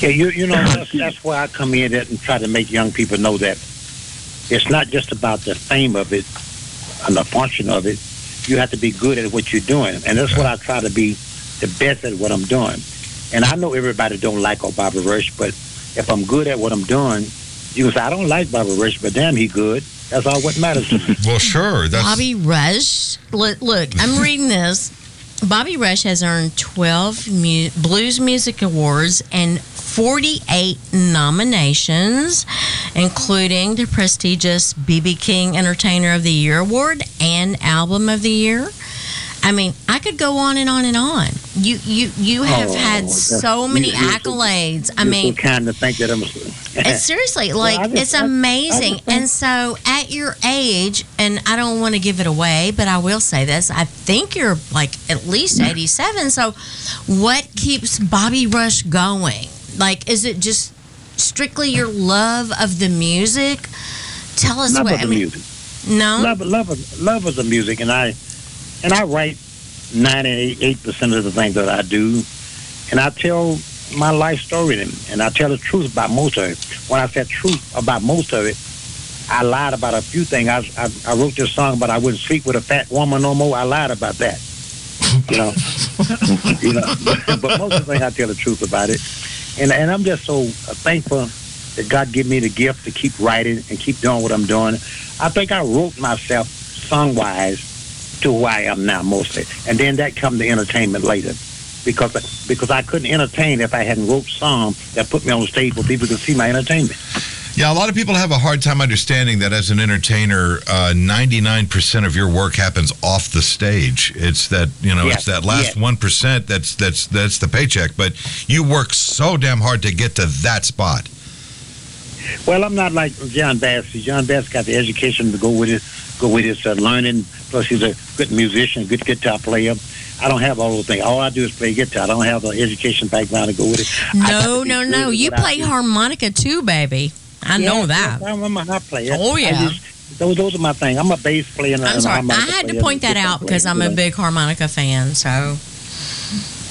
Yeah, you you know that's, that's why I come in and try to make young people know that it's not just about the fame of it and the function of it. You have to be good at what you're doing, and that's what I try to be the best at what I'm doing. And I know everybody don't like or Bobby Rush, but if I'm good at what I'm doing, you can say I don't like Bobby Rush, but damn, he good. That's all what matters to me. [laughs] Well, sure. That's Bobby Rush. Look, look I'm [laughs] reading this. Bobby Rush has earned 12 mu- Blues Music Awards and 48 nominations, including the prestigious BB King Entertainer of the Year Award and Album of the Year. I mean, I could go on and on and on. You you you have Oh, had so many you- you're so- accolades. I mean, kind to think that I'm. [laughs] seriously, like I just- it's I- I amazing. and so at your age, and I don't want to give it away, but I will say this: I think you're like at least eighty-seven. So, what keeps Bobby Rush going? Like, is it just strictly your love of the music? Tell us Love what of I the mean. music. No, love, love, of- love of the music, and I, and I write ninety-eight percent of the things that I do, and I tell my life story, and, and I tell the truth about most of it. When I said truth about most of it, I lied about a few things. I, I, I wrote this song, but I wouldn't sleep with a fat woman no more. I lied about that. You know, [laughs] you know, but, [laughs] but most of the things I tell the truth about it, and and I'm just so thankful that God gave me the gift to keep writing and keep doing what I'm doing. I think I wrote myself song wise to who I am now mostly, and then that come to entertainment later, because because I couldn't entertain if I hadn't wrote songs that put me on the stage where people could see my entertainment. Yeah, a lot of people have a hard time understanding that as an entertainer, uh, 99% of your work happens off the stage. It's that, you know, it's that last yes. 1% that's that's that's the paycheck, but you work so damn hard to get to that spot. Well, I'm not like John Bass. John Bass got the education to go with it, go with his uh, learning. Plus, he's a good musician, good guitar player. I don't have all those things. All I do is play guitar. I don't have the education background to go with it. No, no, no. You play harmonica too, baby. I know that. yeah, I'm a harp player. Oh, yeah. just- those, those are my things. I'm a bass player. And I'm sorry. I had to player point and a that out because I'm a big harmonica fan. So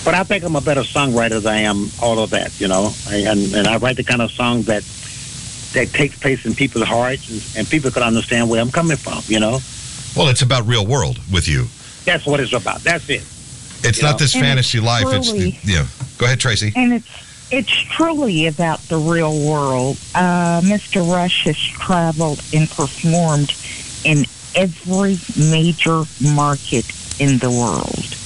But I think I'm a better songwriter than I am all of that, you know. I, and and I write the kind of song that that takes place in people's hearts, and, and people can understand where I'm coming from, you know. Well, it's about real world with you. That's what it's about. That's it. It's You not know? this And it's fantasy life. It's truly- yeah. Go ahead, Tracy. And it's it's truly about the real world. Uh, Mr. Rush has traveled and performed in every major market in the world.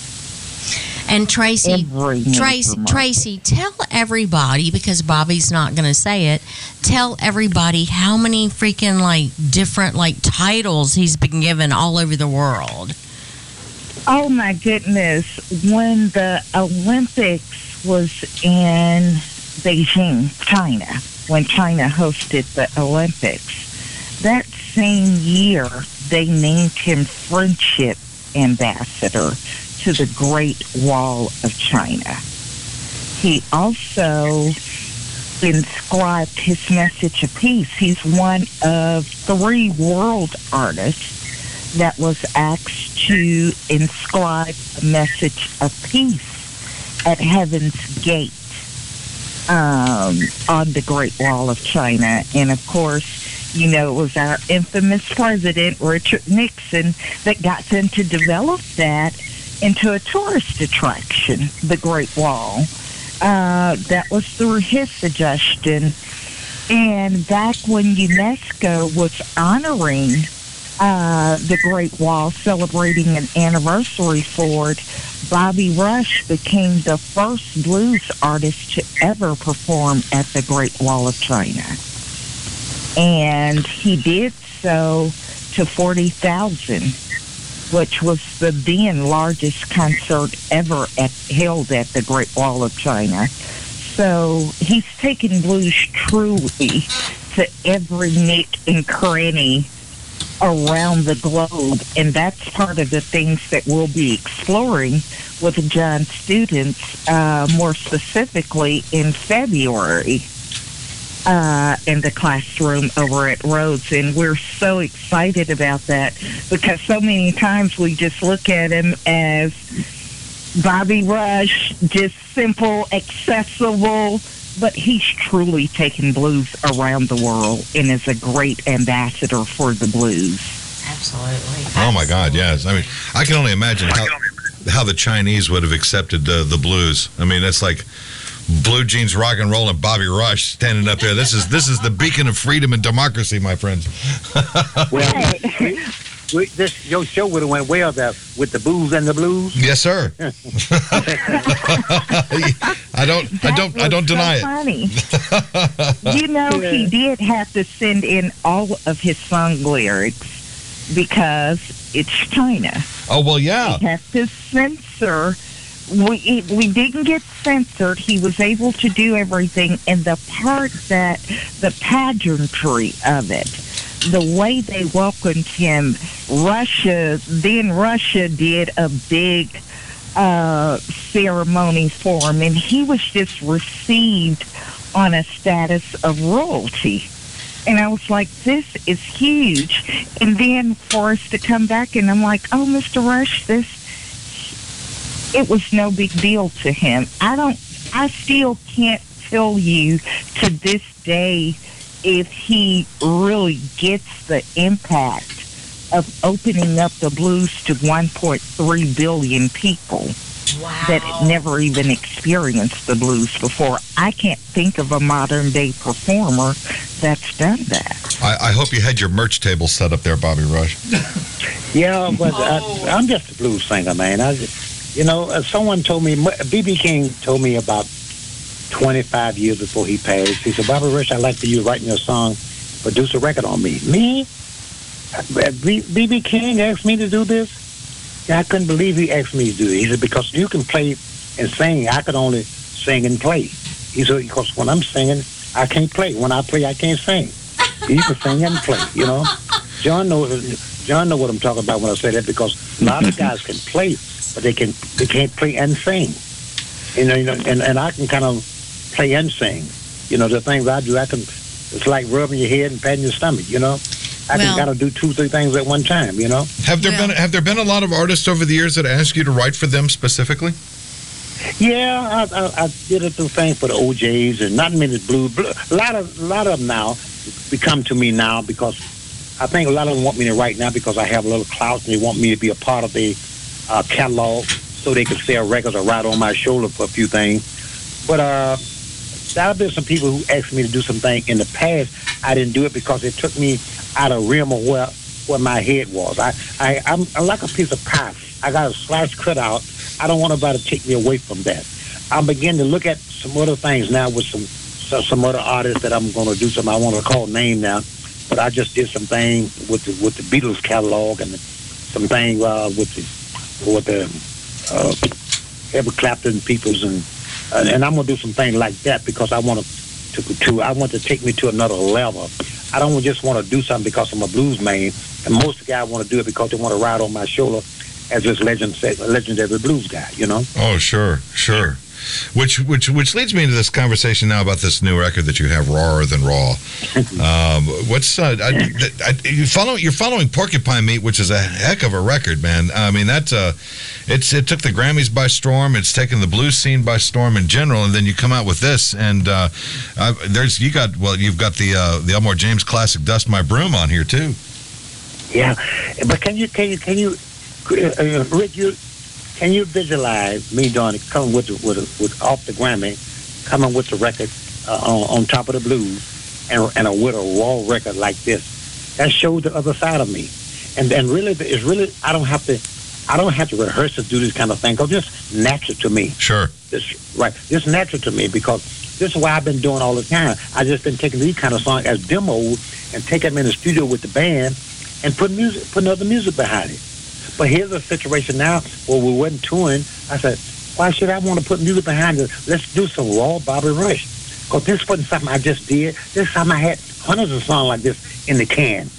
And Tracy, Every Tracy. Tracy, tell everybody because Bobby's not going to say it. Tell everybody how many freaking like different like titles he's been given all over the world. Oh my goodness! When the Olympics was in Beijing, China, when China hosted the Olympics, that same year they named him Friendship Ambassador to the Great Wall of China. He also inscribed his message of peace. He's one of three world artists that was asked to inscribe a message of peace at Heaven's Gate um, on the Great Wall of China. And of course, you know, it was our infamous president, Richard Nixon, that got them to develop that into a tourist attraction, the Great Wall. Uh, that was through his suggestion. And back when UNESCO was honoring uh, the Great Wall, celebrating an anniversary for it, Bobby Rush became the first blues artist to ever perform at the Great Wall of China. And he did so to 40,000, which was the then largest concert ever at, held at the Great Wall of China. So he's taken blues truly to every nick and cranny around the globe, and that's part of the things that we'll be exploring with John's students, uh, more specifically in February uh, in the classroom over at Rhodes. And we're so excited about that because so many times we just look at him as Bobby Rush, just simple, accessible, but he's truly taken blues around the world and is a great ambassador for the blues. Absolutely. Oh my God, yes. I mean, I can only imagine how how the Chinese would have accepted the the blues. I mean, that's like blue jeans, rock and roll, and Bobby Rush standing up there. This is this is the beacon of freedom and democracy, my friends. [laughs] Well, we, we, this your show would have went well there with the booze and the blues. Yes, sir. [laughs] I don't, I don't, I don't deny it. Funny. [laughs] you know, he did have to send in all of his song lyrics because it's China. Oh well, yeah. He has to censor. We we didn't get censored. He was able to do everything, and the part that the pageantry of it, the way they welcomed him, Russia. Then Russia did a big uh, ceremony for him, and he was just received on a status of royalty. And I was like, this is huge. And then for us to come back, and I'm like, oh, Mr. Rush, this, it was no big deal to him. I don't, I still can't tell you to this day if he really gets the impact of opening up the blues to 1.3 billion people that had never even experienced the blues before. I can't think of a modern day performer that's done that. I, I hope you had your merch table set up there, Bobby Rush. [laughs] Yeah, but I, I'm just a blues singer, man. I, just- you know, uh, someone told me, BB King told me about 25 years before he passed. He said, Bobby Rush, I'd like for you to write me a song produce a record on me. Me? BB King asked me to do this. Yeah, I couldn't believe he asked me to do this. He said because you can play and sing, I could only sing and play. He said because when I'm singing, I can't play. When I play, I can't sing. You can sing and play. You know, John knows. John know what I'm talking about when I say that because a lot of guys can play, but they can they can't play and sing. You know, you know, and and I can kind of play and sing. You know, the things I do, I can. It's like rubbing your head and patting your stomach. You know, I Well- can kind of do two, three things at one time. You know. Have there Well- been have there been a lot of artists over the years that ask you to write for them specifically? Yeah, I, I, I did a few things for the O'Jays and not many blue, blue. A lot of a lot of them now become to me now because I think a lot of them want me to write now because I have a little clout and they want me to be a part of the uh, catalog so they could sell records or ride on my shoulder for a few things. But uh, there have been some people who asked me to do some things in the past. I didn't do it because it took me out of realm of where where my head was. I, I I'm, I'm like a piece of pie. I got a slice cut out. I don't want nobody to take me away from that. I'm beginning to look at some other things now with some some, some other artists that I'm going to do some. I want to call name now, but I just did some thing with the with the Beatles catalog and some thing uh, with the with the uh, Eric Clapton peoples and uh, and I'm to do some things like that because I want to to to I want to take me to another level. I don't just want to do something because I'm a blues man, and most of the guys want to do it because they want to ride on my shoulder as this legend legendary blues guy. You know. Oh, sure, sure. Which which which leads me into this conversation now about this new record that you have, rawer than raw. Um, what's uh, I, I, you follow? You're following Porcupine Meat, which is a heck of a record, man. I mean, that's uh, it's it took the Grammys by storm. It's taken the blues scene by storm in general, and then you come out with this, and uh, uh, there's you got well, you've got the uh, the Elmore James classic "Dust My Broom" on here too. Yeah, but can you can you can you uh, Rick you can you visualize me doing it coming with the, with a, with off the Grammy, coming with the record uh, on on top of the blues, and and a, with a raw record like this, that shows the other side of me, and and really it's really I don't have to I don't have to rehearse to do this kind of thing it's natural to me. Sure. This right, it's natural to me because this is why I've been doing all the time. I just been taking these kind of songs as demos and taking them in the studio with the band and put music, putting other music behind it. But here's a situation now where we wasn't touring. I said, why should I want to put music behind it? Let's do some raw Bobby Rush. Because this wasn't something I just did. This time I had hundreds of songs like this in the can,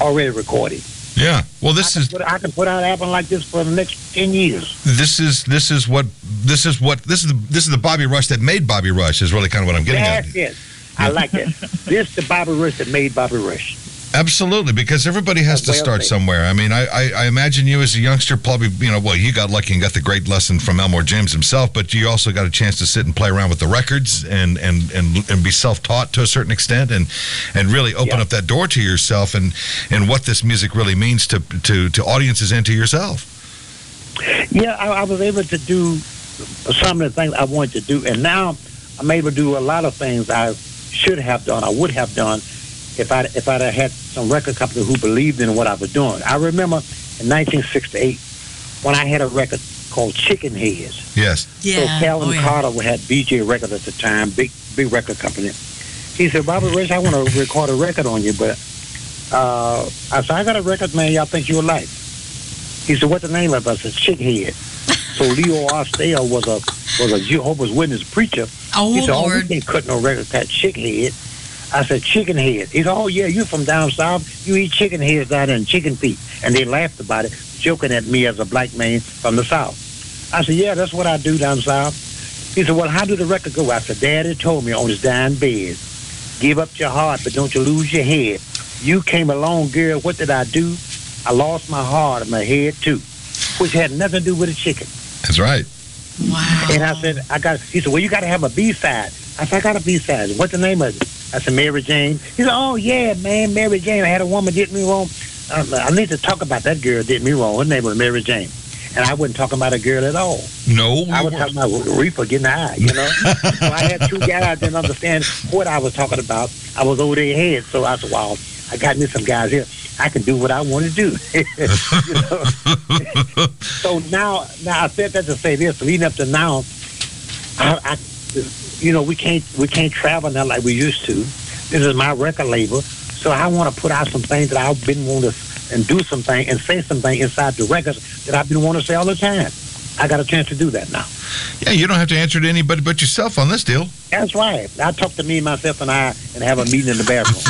already recorded. Yeah. Well, this I is put, I can put out an album like this for the next ten years. this is this is what this is what this is the this is the Bobby Rush that made Bobby Rush is really kind of what I'm getting at. That's it. I like that. [laughs] this is the Bobby Rush that made Bobby Rush. Absolutely, because everybody has to start somewhere. I mean, I, I, I imagine you as a youngster probably, you know, well, you got lucky and got the great lesson from Elmore James himself, but you also got a chance to sit and play around with the records and and and, and be self-taught to a certain extent, and and really open Yeah. up that door to yourself and and what this music really means to to to audiences and to yourself. Yeah, I, I was able to do some of the things I wanted to do, and now I'm able to do a lot of things I should have done, I would have done, if I if I'd have had some record company who believed in what I was doing. I remember in 1968 when I had a record called Chicken Heads. Yes. Yeah. So Calvin oh, yeah. Carter had Vee-Jay Records at the time, big big record company. He said, Robert Rich, I want to record a record on you, but uh, I said, I got a record, man. Y'all think you'll like? He said, what's the name of it? I said, Chick Head. [laughs] So Leo Arstell was a was a Jehovah's Witness preacher. Oh, he said, oh, we Lord. can't cut no record called Chick Head. I said, chicken head. He said, oh, yeah, you from down south. You eat chicken heads down there and chicken feet. And they laughed about it, joking at me as a black man from the south. I said, yeah, that's what I do down south. He said, well, how did the record go? I said, Daddy told me on his dying bed, give up your heart, but don't you lose your head. You came along, girl. What did I do? I lost my heart and my head, too, which had nothing to do with the chicken. That's right. Wow. And I said, I got, he said, well, you got to have a B-side. I said, I got a B-side. What's the name of it? I said, Mary Jane. He said, oh, yeah, man, Mary Jane. I had a woman did me wrong. Um, I need to talk about that girl did me wrong. Her name was Mary Jane. And I wasn't talking about a girl at all. No. I was talking about reefer getting high, you know. [laughs] so I had two guys that didn't understand what I was talking about. I was over their head, so I said, "Well, I got me some guys here. I can do what I want to do." [laughs] you know? [laughs] so now, now I said that to say this. Leading up to now, I, I, you know, we can't we can't travel now like we used to. This is my record label, So I want to put out some things that I've been wanting to and do something and say something inside the records that I've been wanting to say all the time. I got a chance to do that now. Yeah, you don't have to answer to anybody but yourself on this deal. That's right. I talk to me, myself, and I, and have a meeting in the bathroom.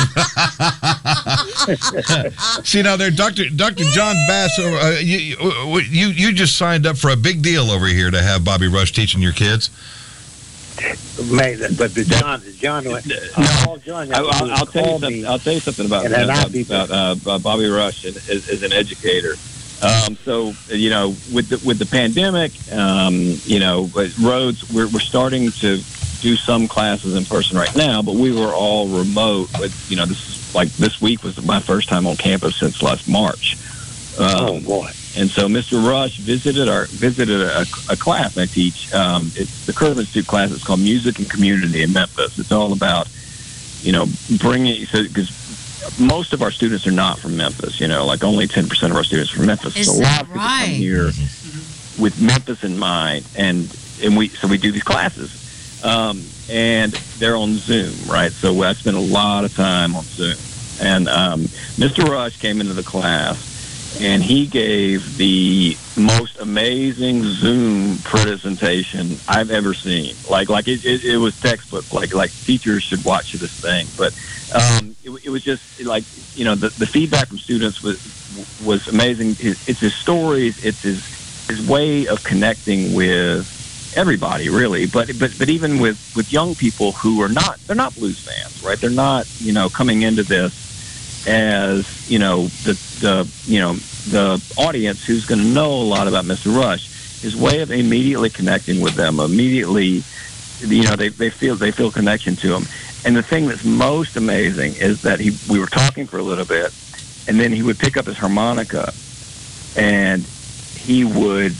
[laughs] See now, there, Doctor Doctor John Bass. Uh, you, you you just signed up for a big deal over here to have Bobby Rush teaching your kids. Mate, but the John, John, I'll call John. I, I'll, I'll tell you something. I'll tell you something about And then I'll about, about uh, Bobby Rush as an educator. Um, so you know, with the with the pandemic, um, you know, Rhodes we're we're starting to do some classes in person right now, but we were all remote. But you know, this is like this week was my first time on campus since last March. Um, Oh boy. And so Mr. Rush visited our visited a, a class I teach. Um, it's the Curb Institute class. It's called Music and Community in Memphis. It's all about you know bringing so because most of our students are not from Memphis. You know, like only ten percent of our students are from Memphis. Is so a that lot of people come right? here with Memphis in mind, and and we so we do these classes. Um, and they're on Zoom, right? So I spent a lot of time on Zoom. And um, Mr. Rush came into the class, and he gave the most amazing Zoom presentation I've ever seen. Like, like it, it, it was textbook. Like, like teachers should watch this thing. But um, it, it was just like you know the, the feedback from students was was amazing. It's it's his stories. It's his his way of connecting with everybody really but but but even with with young people who are not they're not blues fans right they're not you know coming into this as you know the the you know the audience who's going to know a lot about Mr. Rush his way of immediately connecting with them immediately you know they they feel they feel connection to him and the thing that's most amazing is that he we were talking for a little bit and then he would pick up his harmonica and he would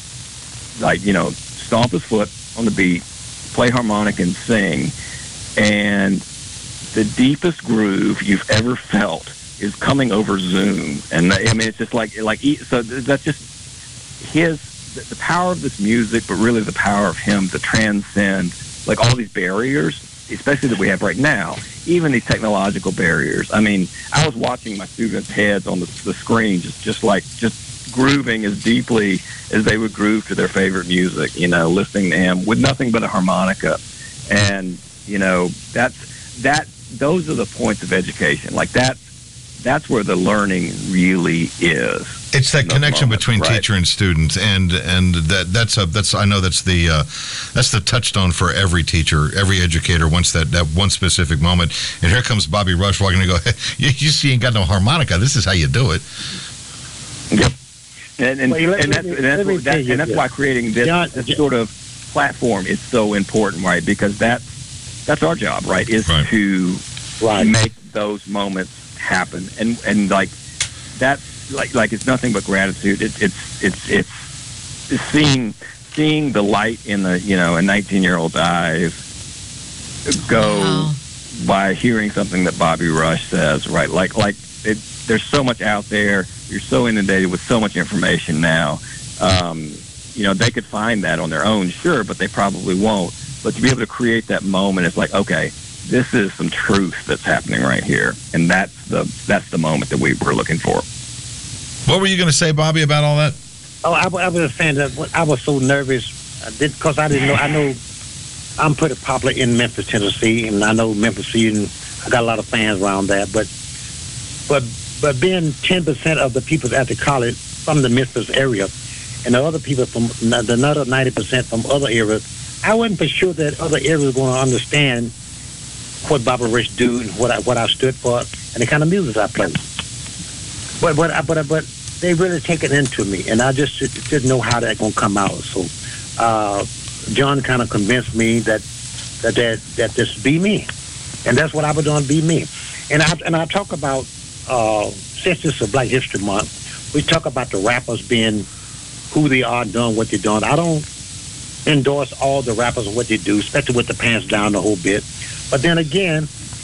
like you know stomp his foot on the beat, play harmonic and sing, and the deepest groove you've ever felt is coming over Zoom. And I mean, it's just like like so that's just his the power of this music, but really the power of him to transcend like all these barriers, especially that we have right now. Even these technological barriers. I mean, I was watching my students' heads on the, the screen, just just like just grooving as deeply as they would groove to their favorite music. You know, listening to him with nothing but a harmonica, and you know that's that. Those are the points of education. Like that. That's where the learning really is. It's that connection moments, between right. teacher and student, and and that that's a that's I know that's the uh, that's the touchstone for every teacher, every educator wants that that one specific moment. And here comes Bobby Rush walking and go, hey, [laughs] you, you see, ain't got no harmonica. This is how you do it. Yep. And and, Well, and that's me- and that's, what- that, and that's why creating this, John- this sort of platform is so important, right? Because that's that's our job, right? Is Right. to Right. make those moments happen, and and like that's like like it's nothing but gratitude. It, it's it's it's seeing seeing the light in the you know a 19 year old's eyes go Wow. by hearing something that Bobby Rush says, right? Like, like it, there's so much out there. You're so inundated with so much information now. Um, you know, they could find that on their own, sure, but they probably won't. But to be able to create that moment, it's like, okay, this is some truth that's happening right here, and that's the that's the moment that we were looking for. What were you going to say, Bobby, about all that? Oh, I, I was just saying that I was so nervous I did because I didn't know. I know I'm pretty popular in Memphis, Tennessee, and I know Memphis. And I got a lot of fans around there. But but but being 10 percent of the people at the college from the Memphis area, and the other people from the another 90 percent from other areas, I wasn't for sure that other areas were going to understand what Bobby Rich do and what I what I stood for and the kind of music I played. But but but but they really take it into me, and I just didn't know how that gonna come out. So uh, John kind of convinced me that that that that this be me, and that's what I was doing. Be me, and I and I talk about uh, since this is Black History Month, we talk about the rappers being who they are, doing what they're doing. I don't endorse all the rappers and what they do, especially with the pants down the whole bit. But then again,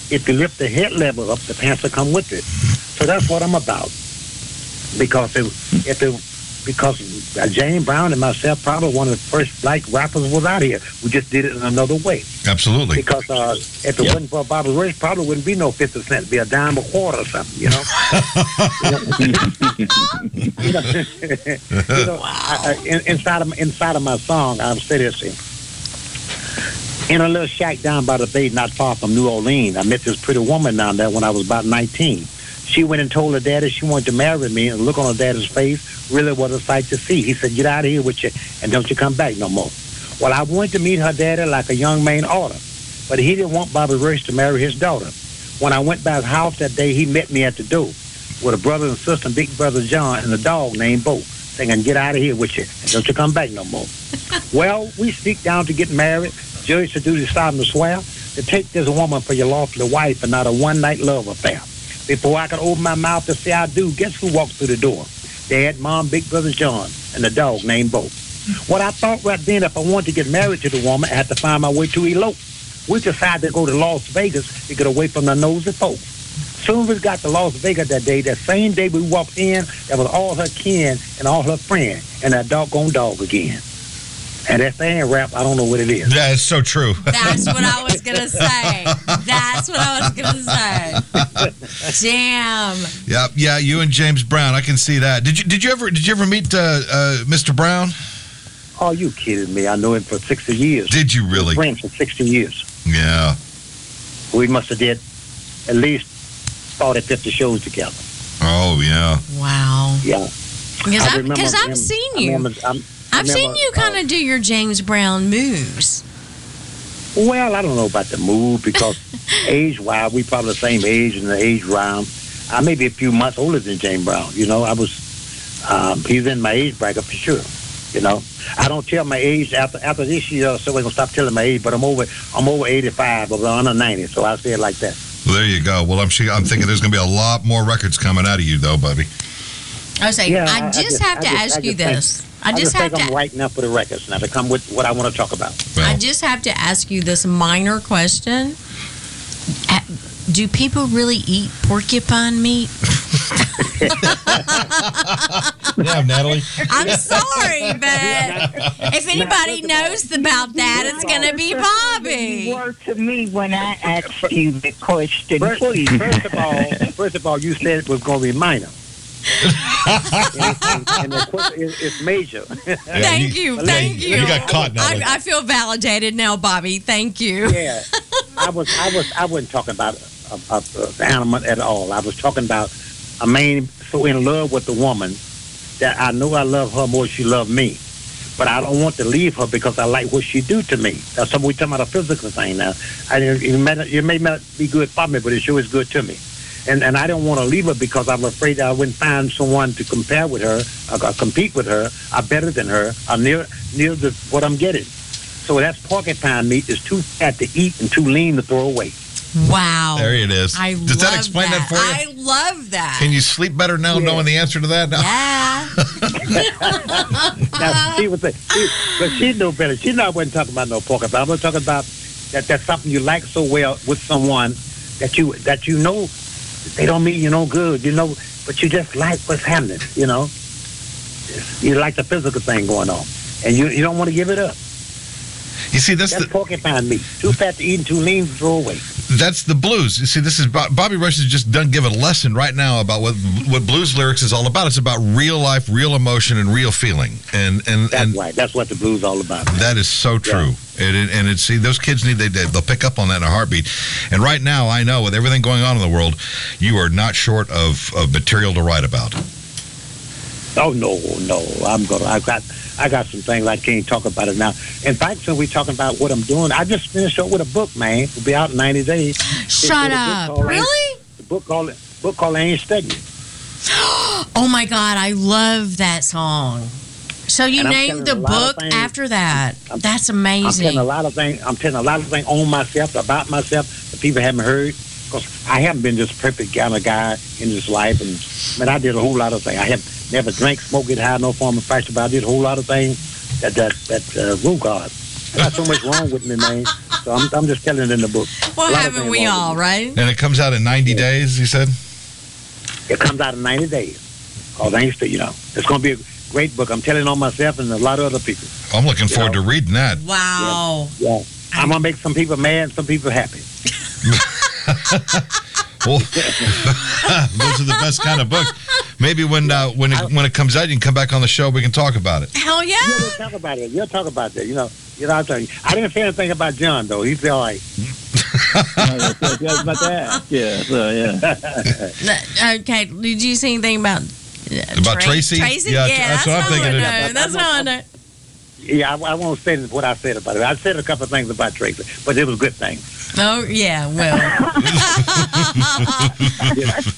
if you lift the head level up, the pants will come with it. So that's what I'm about. Because if if it, because James Brown and myself probably one of the first black rappers was out here. We just did it in another way. Absolutely. Because uh, if it Yep. wasn't for Bobby Rush, probably wouldn't be no 50 cent. It'd be a dime a quarter or something, you know? [laughs] you know, [laughs] you know I, I, inside, of, inside of my song, I'm say this. In a little shack down by the bay, not far from New Orleans, I met this pretty woman down there when I was about 19. She went and told her daddy she wanted to marry me, and look on her daddy's face really was a sight to see. He said, "Get out of here with you, and don't you come back no more." Well, I went to meet her daddy like a young man oughta, but he didn't want Bobby Rush to marry his daughter. When I went by his house that day, he met me at the door with a brother and sister, big brother John, and a dog named Bo, saying, "Get out of here with you, and don't you come back no more." [laughs] well, we sneaked down to get married. Judge to do the solemn swear to take this woman for your lawful wife and not a one night love affair. Before I could open my mouth to say I do, guess who walked through the door? Dad, Mom, Big Brother John, and the dog named Bo. What I thought right then, if I wanted to get married to the woman, I had to find my way to elope. We decided to go to Las Vegas to get away from the nosy folks. Soon as we got to Las Vegas that day, that same day we walked in, there was all her kin and all her friends, and that doggone dog again. And if they ain't rap, I don't know what it is. Yeah, it's so true. That's what I was gonna [laughs] say. That's what I was gonna say. Damn. Yeah, yeah. You and James Brown, I can see that. Did you did you ever did you ever meet uh, uh, Mr. Brown? Oh, you kidding me? I know him for 60 years. Did you really? Friends for 60 years. Yeah. We must have did at least 40, 50 shows together. Oh yeah. Wow. Yeah. Because I I've, I've him- seen I you. remember- I'm- I I've seen you kind uh, of do your James Brown moves. Well, I don't know about the move because [laughs] age-wise, we probably the same age in the age round. I may be a few months older than James Brown. You know, I was, um, he's in my age bracket for sure. You know, I don't tell my age after after this year, so we're gonna stop telling my age. But I'm over, I'm over 85, but I'm under 90, so I say it like that. Well, there you go. Well, I'm sure, I'm thinking there's going to be a lot more records coming out of you, though, Bubby. I was like, Yeah, I, I- I just just- have I to just- ask I you just think- this. I I just just have think I'm to. writing up for the records now to come with what I want to talk about. I just have to ask you this minor question. Do people really eat porcupine meat? [laughs] Yeah, Natalie. I'm sorry, but if anybody knows about that, it's going to be Bobby. You were to me when I asked you the question, First, please. first of all, first of all, you said it was going to be minor. [laughs] and, and, and the question is, it's major. [laughs] Thank you, But thank you. you got caught, Natalie. I, I feel validated now, Bobby. Thank you. yeah, I was, I was, I wasn't talking about a, a, a animal at all. I was talking about a man so in love with the woman that I know I love her more than she loved me. But I don't want to leave her because I like what she do to me. That's something we talking about a physical thing now. I, it, may not, it may not be good for me, but it sure is good to me. And and I don't want to leave her because I'm afraid I wouldn't find someone to compare with her, or, or compete with her, or better than her, or near near the, what I'm getting. So that's porcupine meat is too fat to eat and too lean to throw away. Wow. There it is. I Does that explain that, for you? I love that. Can you sleep better now Yeah. knowing the answer to that? No. yeah. [laughs] Now, she was, she, but she knew better. She know I wasn't talking about no porcupine. I was talking about that that's something you like so well with someone that you that you know they don't mean you no good, you know, but you just like what's happening, you know. You like the physical thing going on, and you you don't want to give it up. You see, that's That's the porcupine meat. Too fat to eat and too lean to throw away. that's the blues. You see, this is Bobby Rush has just done give a lesson right now about what what blues lyrics is all about. It's about real life, real emotion, and real feeling. And and That's and right. That's what the blues all about. That is so true. And, it, and it's see those kids need they they'll pick up on that in a heartbeat. And right now, I know with everything going on in the world, you are not short of, of material to write about. Oh no, no! I'm gonna. I've got. I got some things I can't talk about it now. In fact, since we're talking about what I'm doing, I just finished up with a book, man. It'll be out in 90 days. Shut up. Really? The book called book called Ain't Studying. [gasps] Oh my God, I love that song. So you And named the a lot of book after that. I'm- That's I'm telling a lot of things. I'm telling a lot of things on myself, about myself, that people haven't heard. Because I haven't been this perfect kind of guy in this life, and I mean, I did a whole lot of things. I have never drank, smoked, get high, no form of fashion, but I did a whole lot of things that that that uh, oh God, I got so much wrong with me, man. So I'm I'm just telling it in the book. Well, A lot of haven't we wrong with all, me. right? And it comes out in 90 days, you said? It comes out in 90 days. Oh, thanks to you know, it's gonna be a great book. I'm telling on myself and a lot of other people. I'm looking forward to reading that. Wow. Yeah. I'm gonna make some people mad, and some people happy. [laughs] [laughs] Well, [laughs] those are the best kind of books. Maybe when uh, when it, when it comes out, you can come back on the show. We can talk about it. Hell yeah. Yeah, we'll talk about it. You'll talk about that. You know, you know. I'll tell you. I didn't say anything about John though. He's all right. yeah, about that. Yeah, so, yeah. [laughs] Okay. Did you see anything about uh, About Tra- Tracy? Tracy? Yeah, Yeah, that's what I'm thinking. Know. That's how I know. Yeah, I, I won't say what I said about it. I said a couple of things about Tracy, but it was good things. Oh yeah. Well, [laughs] [laughs]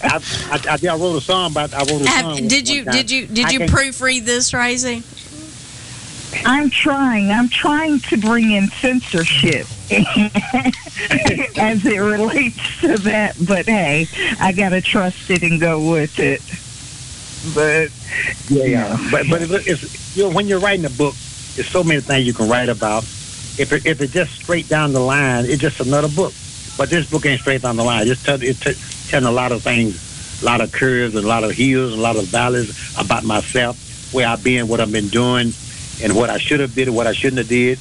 I, I, I, I wrote a song about. I wrote a song. have, did you time. did you did you proofread this, Tracy? I'm trying. I'm trying to bring in censorship [laughs] as it relates to that. But hey, I gotta trust it and go with it. But Yeah, yeah. But but it, it's you know when you're writing a book, there's so many things you can write about. If it, if it's just straight down the line, it's just another book. But this book ain't straight down the line. It's tell, it's t- telling a lot of things, a lot of curves, and a lot of hills, a lot of valleys about myself, where I've been, what I've been doing, and what I should have did, what I shouldn't have did.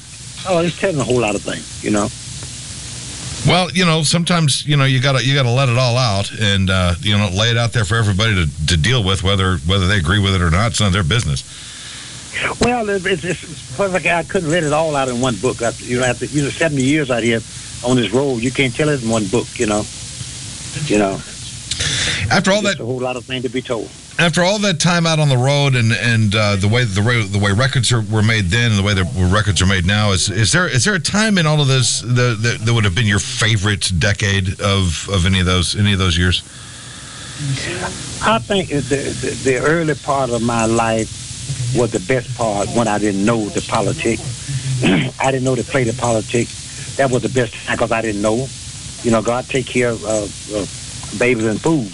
Oh, it's telling a whole lot of things, you know. Well, you know, sometimes you know you gotta you gotta let it all out and uh, you know lay it out there for everybody to, to deal with, whether whether they agree with it or not. It's none of their business. Well, it's, it's, it's like I couldn't let it all out in one book. After, you know, after you know, seventy years out here on this road, you can't tell it in one book. You know, you know. After all that, a whole lot of things to be told. after all that time out on the road and and uh, the way the way the way records are, were made then and the way the records are made now, is is there is there a time in all of this that that, that would have been your favorite decade of of any of those any of those years? I think the, the the early part of my life was the best part when I didn't know the politics. [clears throat] I didn't know to play the politics. That was the best time because I didn't know. You know, God take care of uh, babies and fools.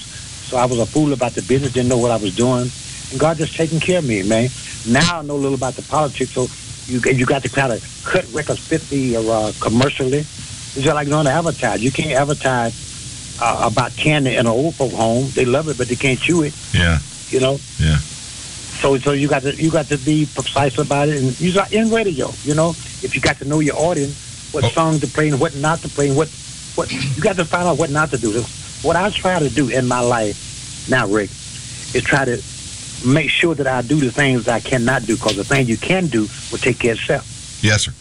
So I was a fool about the business, didn't know what I was doing, and God just taking care of me, man. Now I know a little about the politics, so you you got to kind of cut records fifty or uh, commercially. It's just like going to advertise. You can't advertise uh, about candy in an old folk home. They love it, but they can't chew it. Yeah, You know. Yeah. So so you got to you got to be precise about it, and you in radio. You know, if you got to know your audience, what Oh. song to play and what not to play, and what what you got to find out what not to do. What I try to do in my life now, Rick, is try to make sure that I do the things I cannot do, because the things you can do will take care of itself. yes, sir.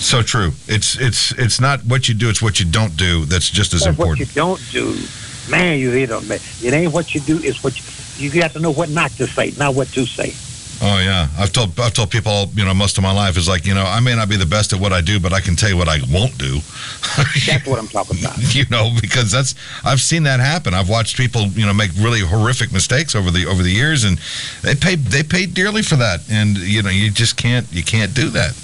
So true. It's it's it's not what you do; it's what you don't do that's just as That's what you don't do, man. You hit on me. It ain't what you do; it's what you, you got to know what not to say, not what to say. Oh yeah, I've told I've told people you know most of my life is like you know I may not be the best at what I do, but I can tell you what I won't do. That's what I'm talking about. [laughs] you know because that's I've seen that happen. I've watched people you know make really horrific mistakes over the over the years, and they pay they pay dearly for that. And you know you just can't you can't do that.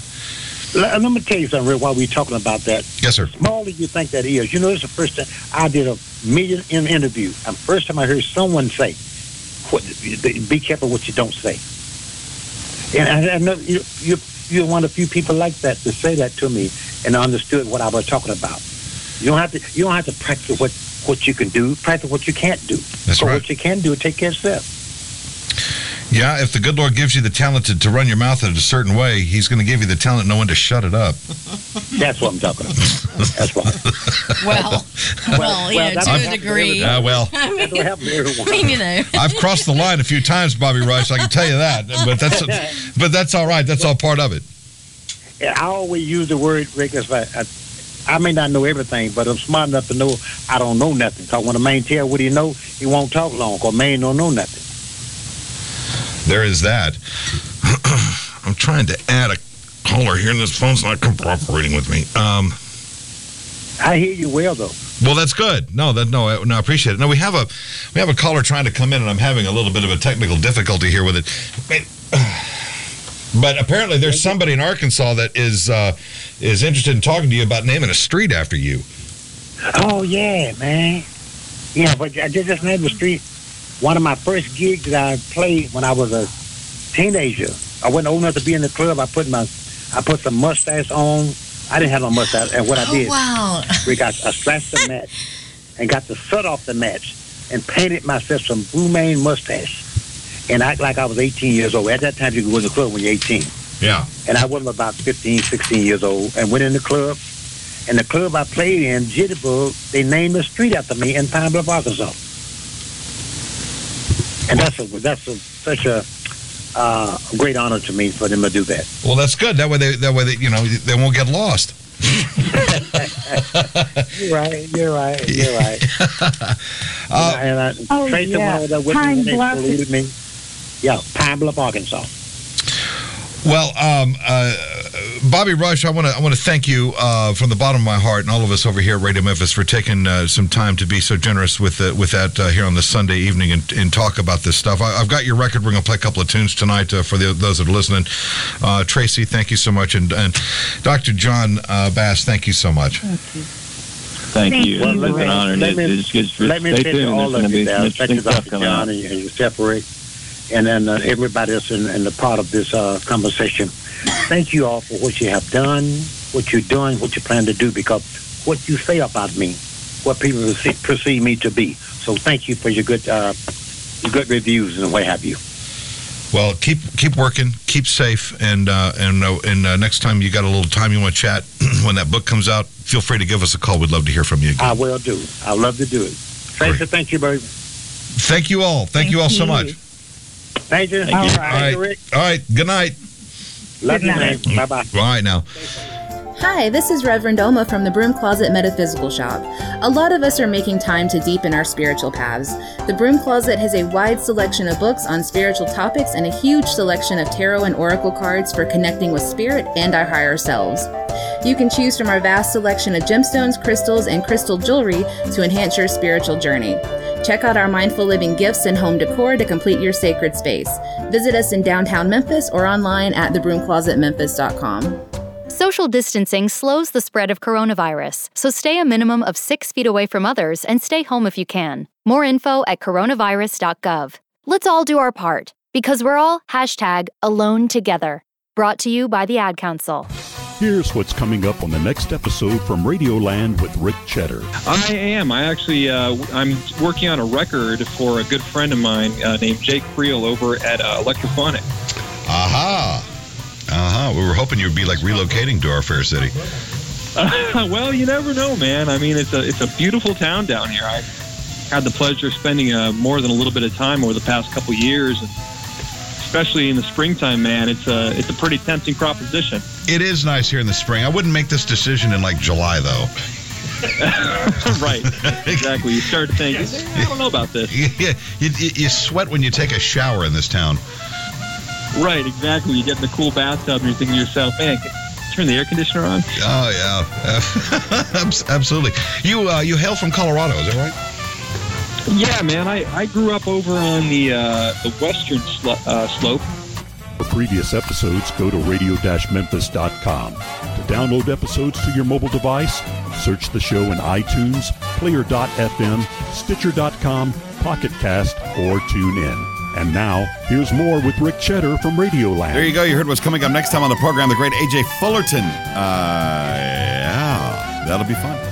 Let, let me tell you something, Rick, while we're talking about that. Yes, sir. smaller you think that is. You know, it's the first time I did a million in interview. And first time I heard someone say, what, "Be careful what you don't say." And I, I know you, you, you're one of the few people like that to say that to me and understood what I was talking about. You don't have to. You don't have to practice what what you can do. Practice what you can't do. That's so right. What you can do, take care of itself. Yeah, if the good Lord gives you the talent to, to run your mouth in a certain way, He's going to give you the talent to know when to shut it up. That's what I'm talking about. That's right. [laughs] Well, well, you well, know, that's to a degree. every Uh, well, [laughs] I mean, That's what happens to everyone. I mean, you know. I've crossed the line a few times, Bobby Rush. I can tell you that, but that's [laughs] but that's all right. That's all part of it. Yeah, I always use the word, Rick, as like, I, I may not know everything, but I'm smart enough to know I don't know nothing. Because when a man tell what he know, he won't talk long, because man don't know nothing. There is that. [clears throat] I'm trying to add a caller here, and this phone's not cooperating with me. Um, I hear you well, though. well, that's good. No, that no, I- no, I appreciate it. No, we have a we have a caller trying to come in, and I'm having a little bit of a technical difficulty here with it. But [sighs] apparently, there's somebody in Arkansas that is uh, is interested in talking to you about naming a street after you. Oh, yeah, man. Yeah, but I just, just named the street. One of my first gigs that I played when I was a teenager. I wasn't old enough to be in the club. I put my, I put some mustache on. I didn't have no mustache, and what I Oh, did, wow. we got I slashed the match and got the soot off the match and painted myself some blue mane mustache. and act like I was 18 years old. At that time, you could go in the club when you're 18. Yeah. And I was about 15, 16 years old, and went in the club. And the club I played in, Jitterbug, they named the street after me in Pine Bluff, Arkansas. And that's a, that's a, such a uh, great honor to me for them to do that. Well, that's good. That way, they, that way, they, you know, they won't get lost. You're right. You're right. You're right. [laughs] Uh, and I, Oh, Tracy yeah. Wilder with Pine me, they Bluff me. Yeah, Pine Bluff, Arkansas. Well, um, uh, Bobby Rush, I want to I want to thank you uh, from the bottom of my heart and all of us over here at Radio Memphis for taking uh, some time to be so generous with uh, with that uh, here on this Sunday evening and, and talk about this stuff. I, I've got your record. We're going to play a couple of tunes tonight uh, for the, those that are listening. Uh, Tracy, thank you so much, and, and Dr. John uh, Bass, thank you so much. Thank, Thank you. you. Well, It's let an me- honor. and let me- it's just- Let me stay tuned. all There's of you be some there, interesting especially stuff Dr. John and, and you separate, and then uh, everybody else in, in the part of this uh, conversation. Thank you all for what you have done, what you're doing, what you plan to do, because what you say about me, what people perceive, perceive me to be. So thank you for your good, uh, your good reviews and what have you. Well, keep keep working, keep safe, and uh, and uh, and uh, next time you got a little time you want to chat [clears throat] when that book comes out, feel free to give us a call. We'd love to hear from you again. I will do. I love to do it. Tracy, Great. thank you very Thank you all. Thank, you all so much. Thank you. Thank. All All right. right. Rick. All right. Good night. Love Good you, night. man. Bye-bye. All right now. Hi, this is Reverend Oma from the Broom Closet Metaphysical Shop. A lot of us are making time to deepen our spiritual paths. The Broom Closet has a wide selection of books on spiritual topics and a huge selection of tarot and oracle cards for connecting with spirit and our higher selves. You can choose from our vast selection of gemstones, crystals, and crystal jewelry to enhance your spiritual journey. Check out our mindful living gifts and home decor to complete your sacred space. Visit us in downtown Memphis or online at thebroomclosetmemphis.com. Social distancing slows the spread of coronavirus, so stay a minimum of six feet away from others and stay home if you can. More info at coronavirus.gov. Let's all do our part, because we're all hashtag alone together. Brought to you by the Ad Council. Here's what's coming up on the next episode from Radioland with Rick Cheddar. I am. I actually, uh, I'm working on a record for a good friend of mine uh, named Jake Creel over at uh, Electraphonic. Aha. Uh-huh. We were hoping you'd be like relocating to our fair city. [laughs] well, you never know, man. I mean, it's a it's a beautiful town down here. I had the pleasure of spending uh, more than a little bit of time over the past couple years, and especially in the springtime, man. It's a it's a pretty tempting proposition. It is nice here in the spring. I wouldn't make this decision in like July though. [laughs] right. Exactly. You start to think, I don't know about this. [laughs] you, you, you sweat when you take a shower in this town. Right. Exactly. You get in the cool bathtub and you're thinking to yourself, man, turn the air conditioner on. Oh yeah, [laughs] absolutely. You uh, you hail from Colorado, is that right? Yeah, man. I, I grew up over on the uh, the western sl- uh, slope. For previous episodes, go to radio-memphis.com. To download episodes to your mobile device, search the show in iTunes, Player.fm, Stitcher.com, Pocket Cast, or tune in. And now, here's more with Rick Cheddar from Radioland. There you go. You heard what's coming up next time on the program. The great AJ Fullerton. Uh, yeah, that'll be fun.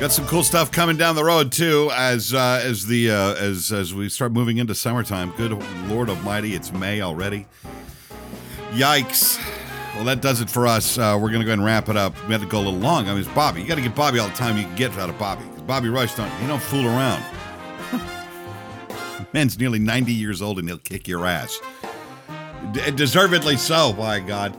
Got some cool stuff coming down the road too, as uh, as the uh, as as we start moving into summertime. Good Lord Almighty, it's May already. Yikes! Well, that does it for us. Uh, we're gonna go ahead and wrap it up. We had to go a little long. I mean, it's Bobby. You got to get Bobby all the time you can get out of Bobby. Bobby Rush don't don't fool around. [laughs] Man's nearly 90 years old and he'll kick your ass. D- deservedly so, by God.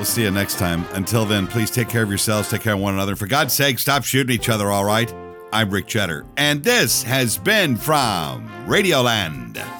We'll see you next time. Until then, please take care of yourselves, take care of one another. For God's sake, stop shooting each other, all right? I'm Rick Cheddar, and this has been from Radioland.